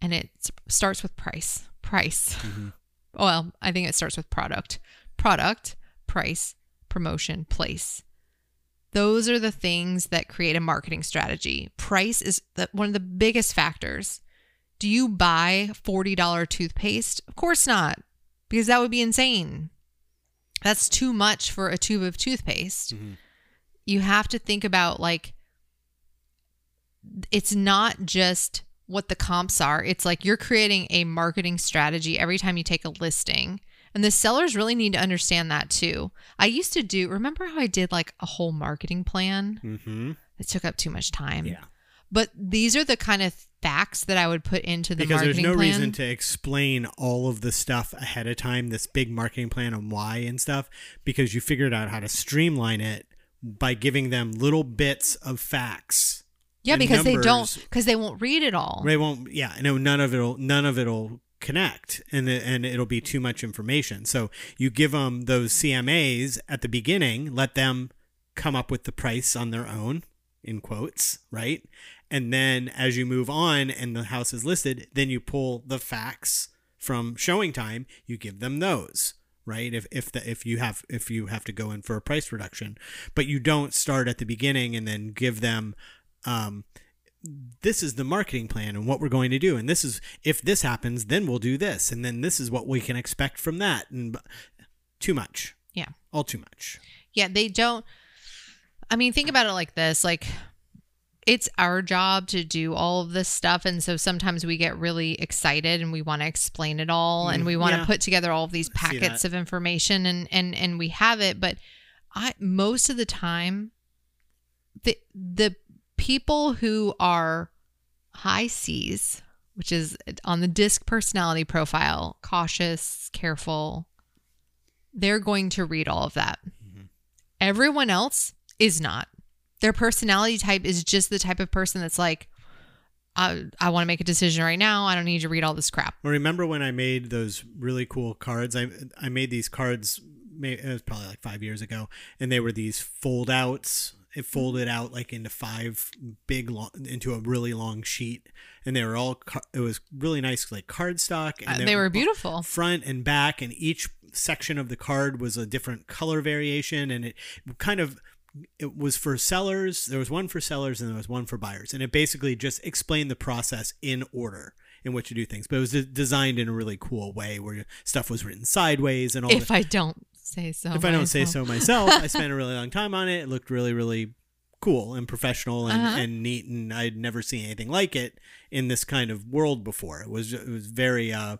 and it starts with price. Price. Mhm. Well, I think it starts with product. Product, price, promotion, place. Those are the things that create a marketing strategy. Price is the, one of the biggest factors. Do you buy $40 toothpaste? Of course not, because that would be insane. That's too much for a tube of toothpaste. Mhm. You have to think about like, it's not just what the comps are. It's like you're creating a marketing strategy every time you take a listing. And the sellers really need to understand that too. I used to do, remember how I did like a whole marketing plan? Mm-hmm. It took up too much time. Yeah. But these are the kind of facts that I would put into the because there's no plan. reason to explain all of the stuff ahead of time this big marketing plan on why and stuff because you figured out how to streamline it by giving them little bits of facts yeah, because they don't, because they won't read it all. they won't yeah no none of it'll none of it'll connect and it, and it'll be too much information so you give them those cmas at the beginning let them come up with the price on their own in quotes right and then as you move on and the house is listed then you pull the facts from ShowingTime you give them those right? If if the, if you have if you have to go in for a price reduction but you don't start at the beginning and then give them um this is the marketing plan and what we're going to do. And this is if this happens then we'll do this. And then this is what we can expect from that. And too much. Yeah. all too much. Yeah, they don't. I mean, think about it like this like, it's our job to do all of this stuff. And so sometimes we get really excited and we want to explain it all and Mm, we want to yeah. put together all of these packets of information and, and, and we have it. But I, most of the time, the, the people who are high C's, which is on the disc personality profile, cautious, careful, they're going to read all of that. Everyone else is not. Their personality type is just the type of person that's like, I, I want to make a decision right now. I don't need to read all this crap. well, remember when i made those really cool cards i i made these cards it was probably like five years ago and they were these fold outs it folded out like into five big long into a really long sheet and they were all it was really nice like cardstock Uh, and they were all- beautiful. front and back and each section of the card was a different color variation, and it kind of it was for sellers. There was one for sellers, and there was one for buyers, and it basically just explained the process in order in which to do things. But it was de- designed in a really cool way where stuff was written sideways and all. If the, I don't say so. if I don't say so myself, I spent a really long time on it. It looked really, really cool and professional and, Uh-huh. and neat, and I'd never seen anything like it in this kind of world before. It was it was very uh,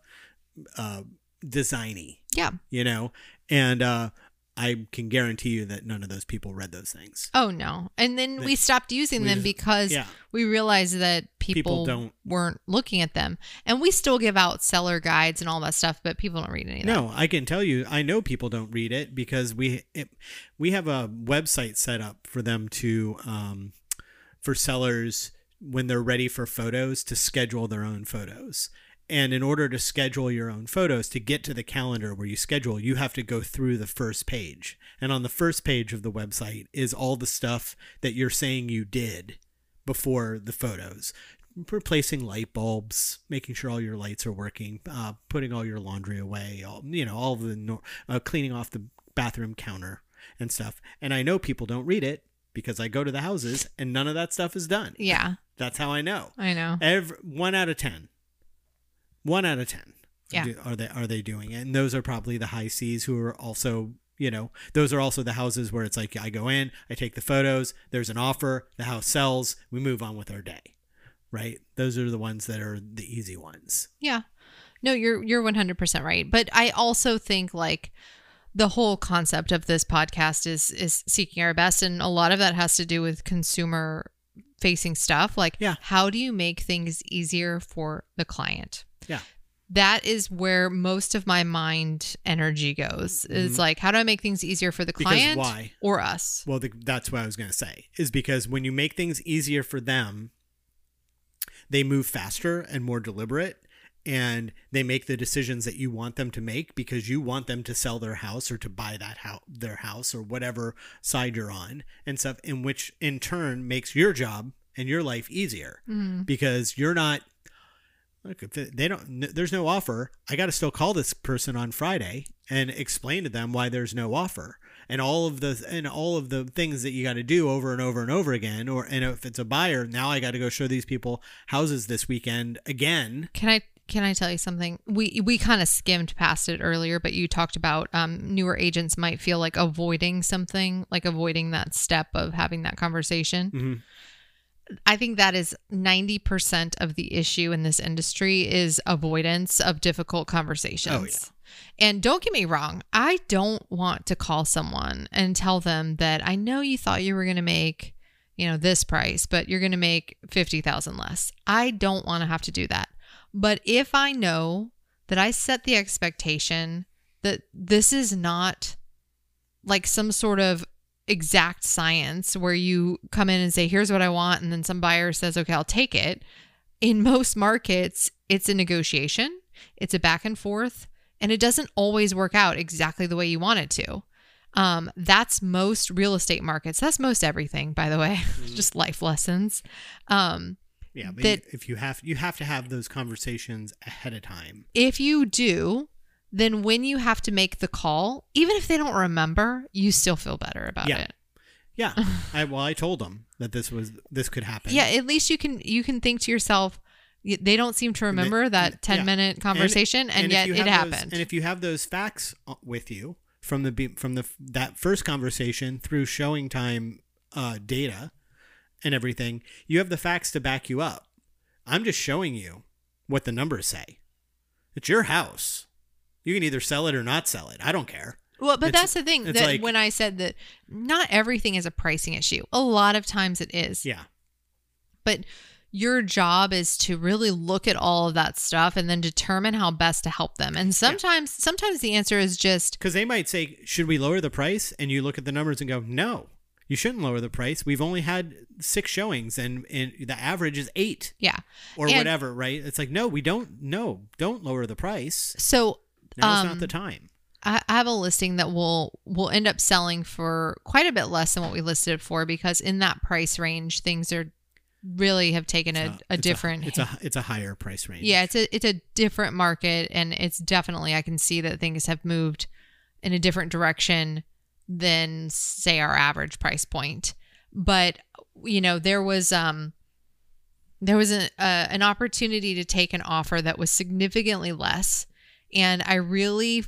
uh, designy, Yeah. you know, and uh, I can guarantee you that none of those people read those things. Oh no. And then we stopped using we them just- because yeah. we realized that people, People don't- weren't looking at them. And we still give out seller guides and all that stuff, but people don't read any of that. No, I can tell you, I know people don't read it because we it, we have a website set up for them to um, for sellers when they're ready for photos to schedule their own photos. And in order to schedule your own photos, to get to the calendar where you schedule, you have to go through the first page. And on the first page of the website is all the stuff that you're saying you did before the photos replacing light bulbs, making sure all your lights are working, uh, putting all your laundry away, all, you know, all the nor- uh, cleaning off the bathroom counter and stuff. And I know people don't read it because I go to the houses and none of that stuff is done. Yeah, That's how I know. I know. Every one out of ten. One out of ten. Yeah. do- are they are they doing it? And those are probably the high C's who are also you know those are also the houses where it's like I go in, I take the photos, there's an offer, the house sells, we move on with our day, right? Those are the ones that are the easy ones. Yeah. No, you're you're 100% right. But I also think like the whole concept of this podcast is is seeking our best and a lot of that has to do with consumer facing stuff like Yeah. how do you make things easier for the client? Yeah. That is where most of my mind energy goes. Is like how do I make things easier for the Mm-hmm. Because client why? or us? Well, the, that's what I was going to say is because when you make things easier for them, they move faster and more deliberate and they make the decisions that you want them to make because you want them to sell their house or to buy that house their house or whatever side you're on and stuff in which in turn makes your job and your life easier because you're not look if they don't n- there's no offer i got to still call this person on friday and explain to them why there's no offer and all of the and all of the things that you got to do over and over and over again or and if it's a buyer now i got to go show these people houses this weekend again Can I can I tell you something? We we kind of skimmed past it earlier, but you talked about um, newer agents might feel like avoiding something, like avoiding that step of having that conversation. Mhm. I think that is 90% of the issue in this industry is avoidance of difficult conversations. Oh, yeah. And don't get me wrong, I don't want to call someone and tell them that I know you thought you were going to make, you know, this price, but you're going to make 50,000 less. I don't want to have to do that. But if I know that I set the expectation that this is not like some sort of exact science where you come in and say, here's what I want, and then some buyer says, okay, I'll take it. In most markets, it's a negotiation, it's a back and forth, and it doesn't always work out exactly the way you want it to. Um, that's most real estate markets. That's most everything, by the way, just life lessons. Um, yeah but That- if you have you have to have those conversations ahead of time if you do, then when you have to make the call, even if they don't remember, you still feel better about Yeah. it. yeah i well i told them that this was this could happen Yeah, at least you can you can think to yourself, they don't seem to remember that ten yeah. minute conversation, and, if yet it have those- happened. and if you have those facts uh, with you from the from the that first conversation through ShowingTime uh, data and everything, you have the facts to back you up. I'm just showing you what the numbers say. It's your house. You can either sell it or not sell it. I don't care. well, but it's- that's the thing that like- when I said that not everything is a pricing issue. A lot of times it is. Yeah. But your job is to really look at all of that stuff and then determine how best to help them. And sometimes sometimes the answer is just Because they might say, should we lower the price? And you look at the numbers and go, no, you shouldn't lower the price. We've only had six showings and, and the average is eight. yeah. or And- whatever, right? It's like, no, we don't, no, don't lower the price. So Now's um, not the time. I I have a listing that will will end up selling for quite a bit less than what we listed for because in that price range things are really have taken a, Uh, a it's different it's a it's a higher price range. yeah it's a it's a different market and it's definitely I can see that things have moved in a different direction than say our average price point. But you know, there was um there was a, uh, an opportunity to take an offer that was significantly less and I really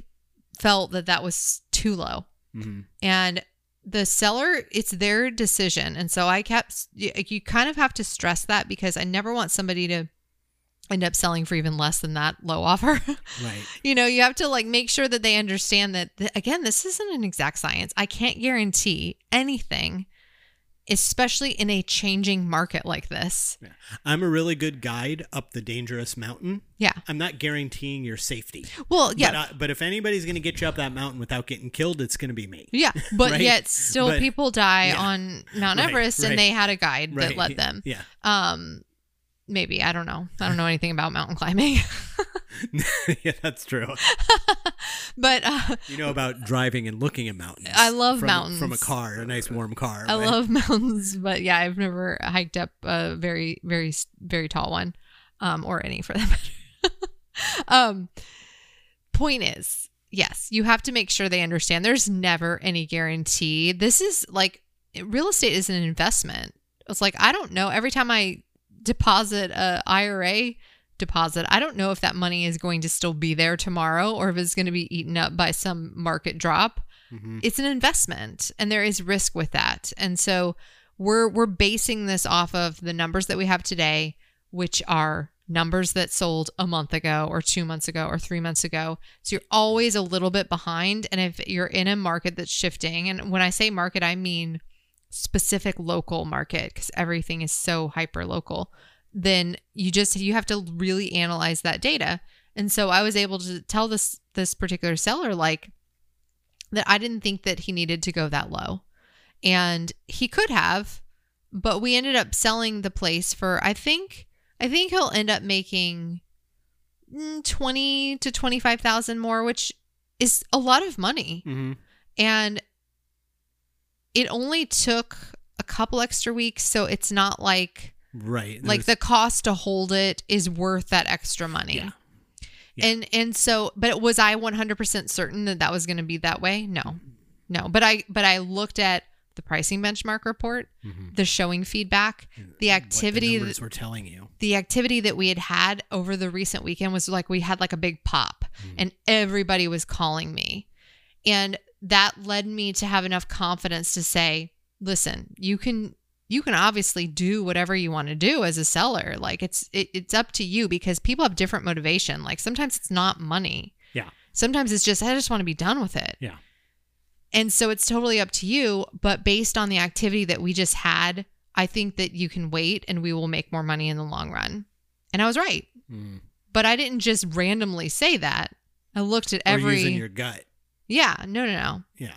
felt that that was too low. Mhm. And the seller, it's their decision. And so I kept, you, you kind of have to stress that because I never want somebody to end up selling for even less than that low offer. Right. you know, you have to like make sure that they understand that, th- again, this isn't an exact science. I can't guarantee anything, especially in a changing market like this. Yeah. I'm a really good guide up the dangerous mountain. Yeah. I'm not guaranteeing your safety. Well, yeah. But, I, but if anybody's going to get you up that mountain without getting killed, it's going to be me. yeah, but Right? yet still But- people die yeah. on Mount Right, Everest right. and they had a guide that led them. Yeah. Um, maybe I don't know. I don't know anything about mountain climbing, yeah, that's true. but uh, You know about driving and looking at mountains. I love from, mountains. From a car, a nice warm car. I love mountains. But yeah, I've never hiked up a very, very, very tall one, um, or any for that matter. um, point is, yes, you have to make sure they understand. There's never any guarantee. This is like real estate is an investment. It's like I don't know. Every time I deposit a IRA deposit, I don't know if that money is going to still be there tomorrow or if it's going to be eaten up by some market drop. Mhm. It's an investment and there is risk with that. And so we're we're basing this off of the numbers that we have today, which are numbers that sold a month ago or 2 months ago or 3 months ago. So you're always a little bit behind and if you're in a market that's shifting and when I say market I mean specific local market because everything is so hyper local then you just you have to really analyze that data. And so i was able to tell this this particular seller like that i didn't think that he needed to go that low. And he could have but we ended up selling the place for i think i think he'll end up making mm, 20 to 25,000 more which is a lot of money. Mhm. and it only took a couple extra weeks so it's not like Right. like the cost to hold it is worth that extra money Yeah. Yeah. and and so but was i 100% certain that that was going to be that way no no but i but i looked at the pricing benchmark report Mhm. the showing feedback the activity What the that- were telling you. the activity that we had had over the recent weekend was like we had like a big pop and everybody was calling me and that led me to have enough confidence to say listen you can you can obviously do whatever you want to do as a seller like it's it, it's up to you because people have different motivation like sometimes it's not money Yeah. sometimes it's just i just want to be done with it Yeah. and so it's totally up to you. But based on the activity that we just had, I think that you can wait and we will make more money in the long run. And I was right. Mm. But I didn't just randomly say that. I looked at every. using your gut. Yeah, no, no, no. Yeah.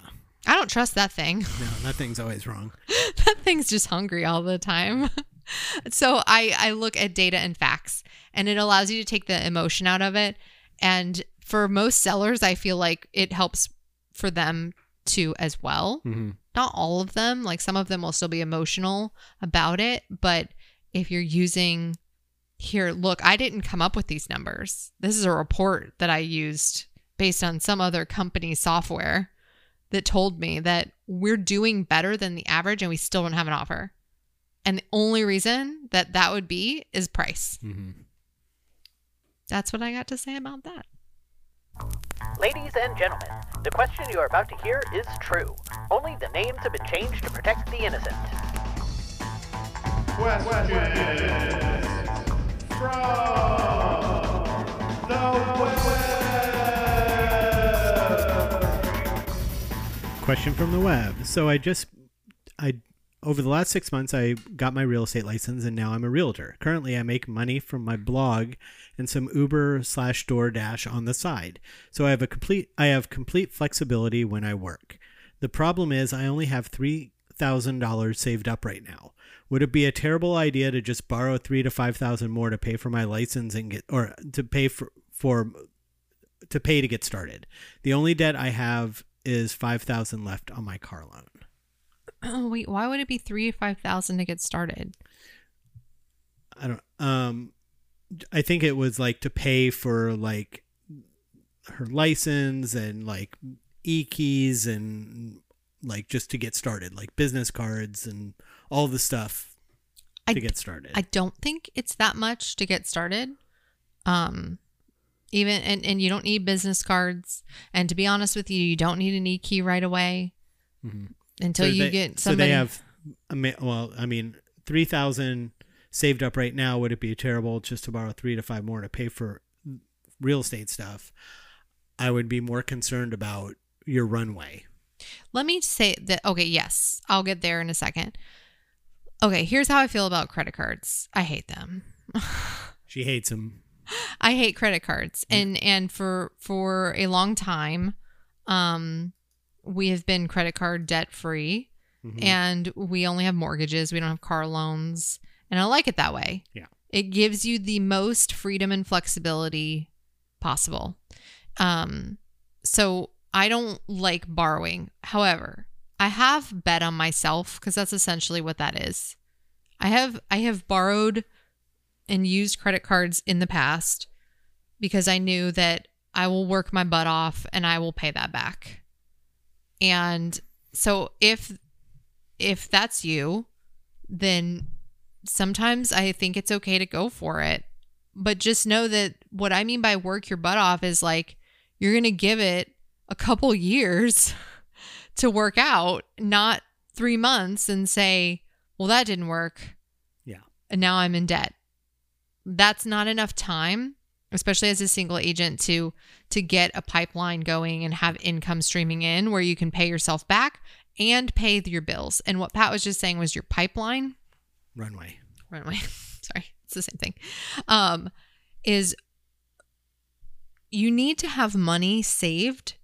I don't trust that thing. No, that thing's always wrong. that thing's just hungry all the time. so I I look at data and facts and it allows you to take the emotion out of it and for most sellers I feel like it helps for them too as well. Mhm. Not all of them, like some of them will still be emotional about it, but if you're using here, look, I didn't come up with these numbers. This is a report that I used based on some other company software that told me that we're doing better than the average and we still don't have an offer. And the only reason that that would be is price. Mhm. That's what I got to say about that. Ladies and gentlemen, the question you are about to hear is true. Only the names have been changed to protect the innocent. Question from the web. So I just, I, over the last six months, I got my real estate license and now I'm a realtor. Currently, I make money from my blog and some Uber slash DoorDash on the side. So I have a complete, I have complete flexibility when I work. The problem is I only have three thousand dollars saved up right now. Would it be a terrible idea to just borrow three to five thousand more to pay for my license and get, or to pay for for to pay to get started? The only debt I have is five thousand left on my car loan. Oh, wait, why would it be three to 5,000 to get started? I don't. Um, I think it was like to pay for like her license and like e keys and like just to get started, like business cards and all the stuff to d- get started. I don't think it's that much to get started. Um even and, and you don't need business cards. And to be honest with you, you don't need an e key right away Mhm. until So you they- get So they have, well, I mean, three thousand saved up right now. Would it be terrible just to borrow three to five more to pay for real estate stuff? I would be more concerned about your runway. Let me say that. Okay, yes, I'll get there in a second. Okay, here's how I feel about credit cards. I hate them. She hates him. I hate credit cards, and and for for a long time, um, we have been credit card debt free, Mhm. and we only have mortgages. We don't have car loans, and I like it that way. Yeah. it gives you the most freedom and flexibility possible. Um, so I don't like borrowing. However, I have bet on myself because that's essentially what that is. I have I have borrowed and used credit cards in the past because I knew that I will work my butt off and I will pay that back. And so if if that's you, then sometimes I think it's okay to go for it. But just know that what I mean by work your butt off is like you're going to give it a couple years to work out, not 3 months and say, "Well, that didn't work." Yeah. And now I'm in debt. That's not enough time, especially as a single agent to to get a pipeline going and have income streaming in where you can pay yourself back and pay your bills. And what Kat was just saying was your pipeline Runway. runway. Sorry, it's the same thing. Um, is you need to have money saved.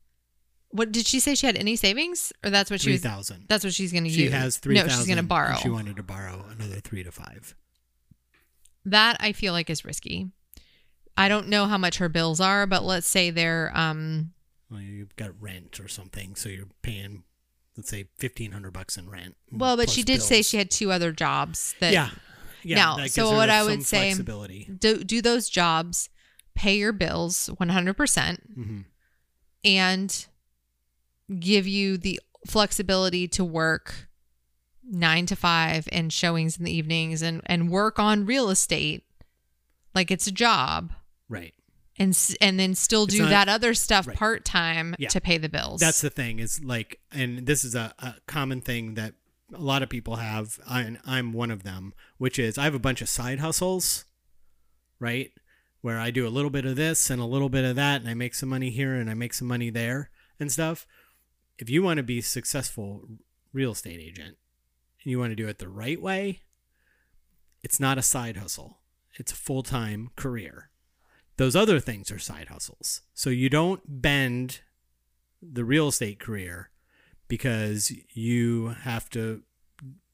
What did she say? She had any savings, or that's what she was? thousand. That's what she's going to use. She has three No, thousand. she's going to borrow. She wanted to borrow another three to five. That I feel like is risky. I don't know how much her bills are, but let's say they're um Well, you've got rent or something, so you're paying, let's say, fifteen hundred bucks in rent. well, but she did say she had two other jobs that yeah, yeah. Now, so what I would say- do do those jobs, pay your bills 100%. hmm and give you the flexibility to work nine to five and showings in the evenings and, and work on real estate like it's a job Right. and and then still do not- that other stuff right. part time Yeah. to pay the bills. That's the thing is like, and this is a, a common thing that a lot of people have, and I'm one of them, which is I have a bunch of side hustles, right? Where I do a little bit of this and a little bit of that, and I make some money here and I make some money there and stuff. If you want to be successful real estate agent and you want to do it the right way, it's not a side hustle. It's a full time career. Those other things are side hustles. So you don't bend the real estate career because you have to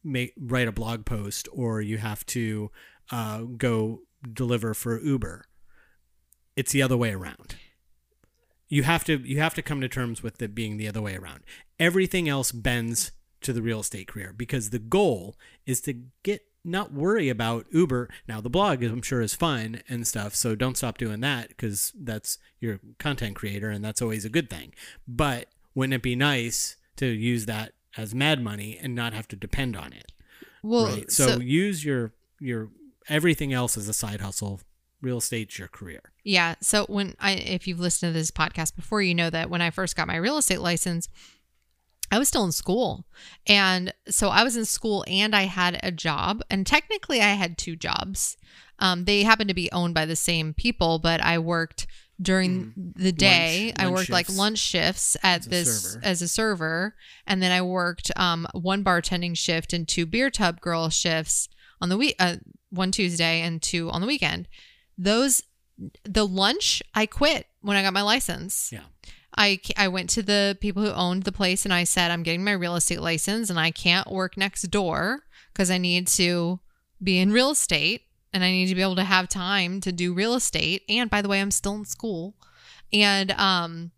make write a blog post or you have to uh, go deliver for Uber. It's the other way around. You have to you have to come to terms with it being the other way around. Everything else bends to the real estate career because the goal is to get not worry about Uber. Now the blog I'm sure is fun and stuff, so don't stop doing that because that's your content creator and that's always a good thing. But wouldn't it be nice to use that as mad money and not have to depend on it? well, right. So, use your your everything else as a side hustle. Real estate's your career. Yeah. So when I, if you've listened to this podcast before, you know that when I first got my real estate license, I was still in school. And so I was in school and I had a job. And technically, I had two jobs. Um, they happened to be owned by the same people, but I worked during the day. I Mm. lunch worked like lunch shifts at as a this server. as a server. And then I worked um, one bartending shift and two beer tub girl shifts on the week, uh, one Tuesday and two on the weekend. Those the lunch I quit when I got my license. Yeah. I I went to the people who owned the place and I said I'm getting my real estate license and I can't work next door because I need to be in real estate and I need to be able to have time to do real estate. And by the way I'm still in school. And um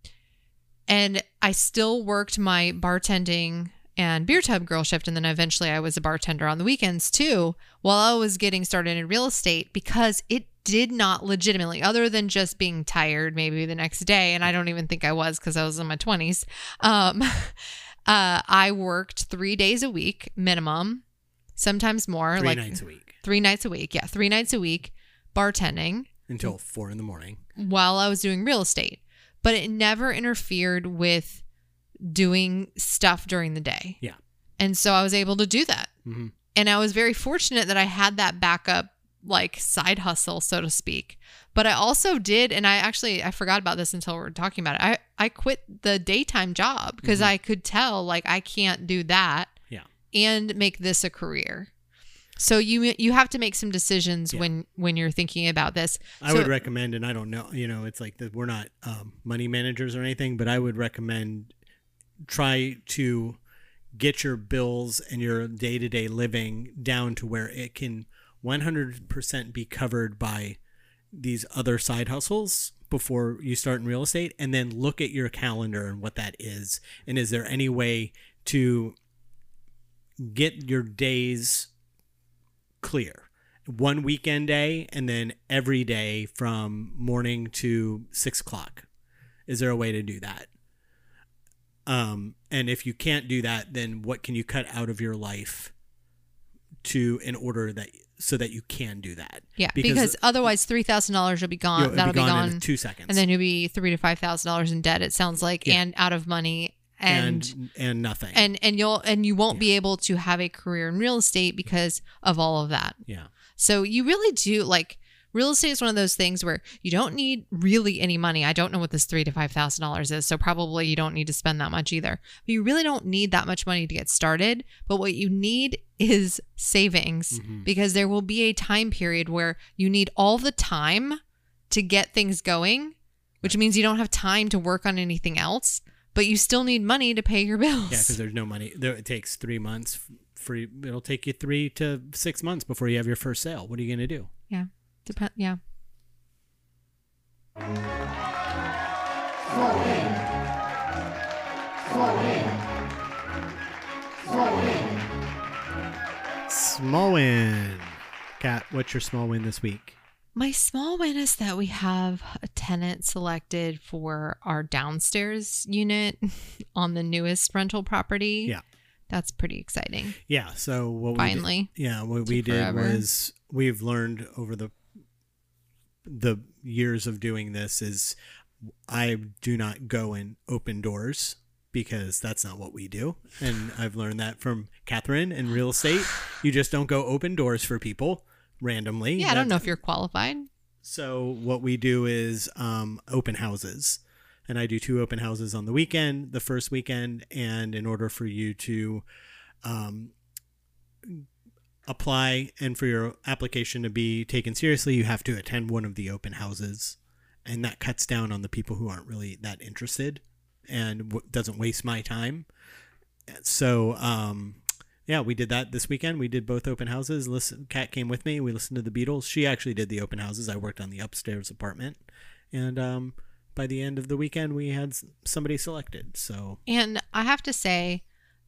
and I still worked my bartending and beer tub girl shift and then eventually I was a bartender on the weekends too while I was getting started in real estate because it did not legitimately, other than just being tired maybe the next day, and I don't even think I was because I was in my 20s. Um, uh, I worked three days a week minimum, sometimes more, Three like nights a week three nights a week. Yeah, three nights a week, bartending until four in the morning. while I was doing real estate, but it never interfered with doing stuff during the day. Yeah. And so I was able to do that. Mhm. And I was very fortunate that I had that backup like side hustle so to speak. But I also did and I actually I forgot about this until we are talking about it. I I quit the daytime job because I could tell like I can't do that Yeah. and make this a career. So you you have to make some decisions Yeah. when when you're thinking about this. I So- would recommend, and I don't know, you know, it's like that we're not um, money managers or anything, but I would recommend try to get your bills and your day to day living down to where it can 100% be covered by these other side hustles before you start in real estate and then look at your calendar and what that is. And is there any way to get your days clear? One weekend day and then every day from morning to six o'clock. Is there a way to do that? Um and if you can't do that then what can you cut out of your life to in order that so that you can do that Yeah, because, otherwise three thousand dollars will be gone. you'll That'll be gone, in two seconds and then you'll be three to five thousand dollars in debt. It sounds like, Yeah. and out of money, and and and nothing and and you'll and you won't be able to have a career in real estate because of all of that. yeah So you really do like real estate is one of those things where you don't need really any money. I don't know what this three to five thousand dollars is, so probably you don't need to spend that much either. But you really don't need that much money to get started. But what you need is savings Mhm. because there will be a time period where you need all the time to get things going, which means you don't have time to work on anything else. But you still need money to pay your bills. yeah because there's no money there it takes three months for it'll take you three to six months before you have your first sale what are you going to do yeah. Dep- yeah. small win kat what's your small win this week My small win is that we have a tenant selected for our downstairs unit on the newest rental property. Yeah. That's pretty exciting. Yeah. So what we Finally. did, yeah, what we did forever. was we've learned over the the years of doing this is I do not go and open doors because that's not what we do, and I've learned that from Catherine in real estate. You just don't go open doors for people randomly. Yeah, I don't know if you're qualified. so what we do is um, open houses, and I do two open houses on the weekend, the first weekend, and in order for you to um, apply and for your application to be taken seriously, you have to attend one of the open houses, and that cuts down on the people who aren't really that interested and w- doesn't waste my time. So um, yeah, we did that this weekend. We did both open houses. Listen, Kat came with me. We listened to the Beatles. She actually did the open houses. I worked on the upstairs apartment, and um, by the end of the weekend, we had somebody selected. So And I have to say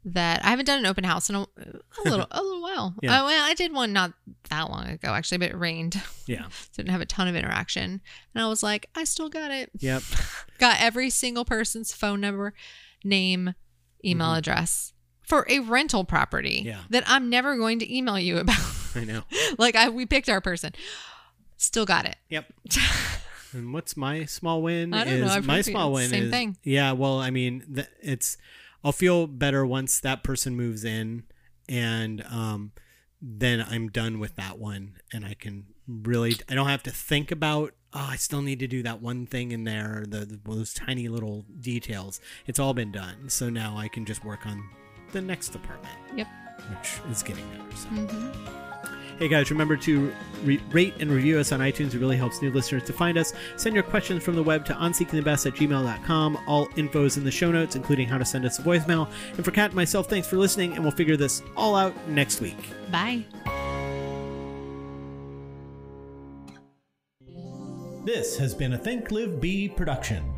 that I haven't done an open house in a, a little a little while. Yeah. Uh, well, I did one not that long ago actually, but it rained. yeah, So didn't have a ton of interaction. And I was like, I still got it. yep, Got every single person's phone number, name, email address for a rental property Mm-hmm. Yeah. that I'm never going to email you about. I know. like I we picked our person. Still got it. Yep. And what's my small win? I don't is know. I've my small win same is thing. yeah. Well, I mean, th- it's I'll feel better once that person moves in, and um, then I'm done with that one, and I can really I don't have to think about. Oh, I still need to do that one thing in there, the, the those tiny little details. It's all been done, so now I can just work on the next apartment, Yep. which is getting better. So. hmm Hey guys, remember to re- rate and review us on iTunes. It really helps new listeners to find us. Send your questions from the web to onseekingthebest at gmail.com. All info is in the show notes, including how to send us a voicemail. And for Kat and myself, thanks for listening, and we'll figure this all out next week. Bye. This has been a Think Live Be production.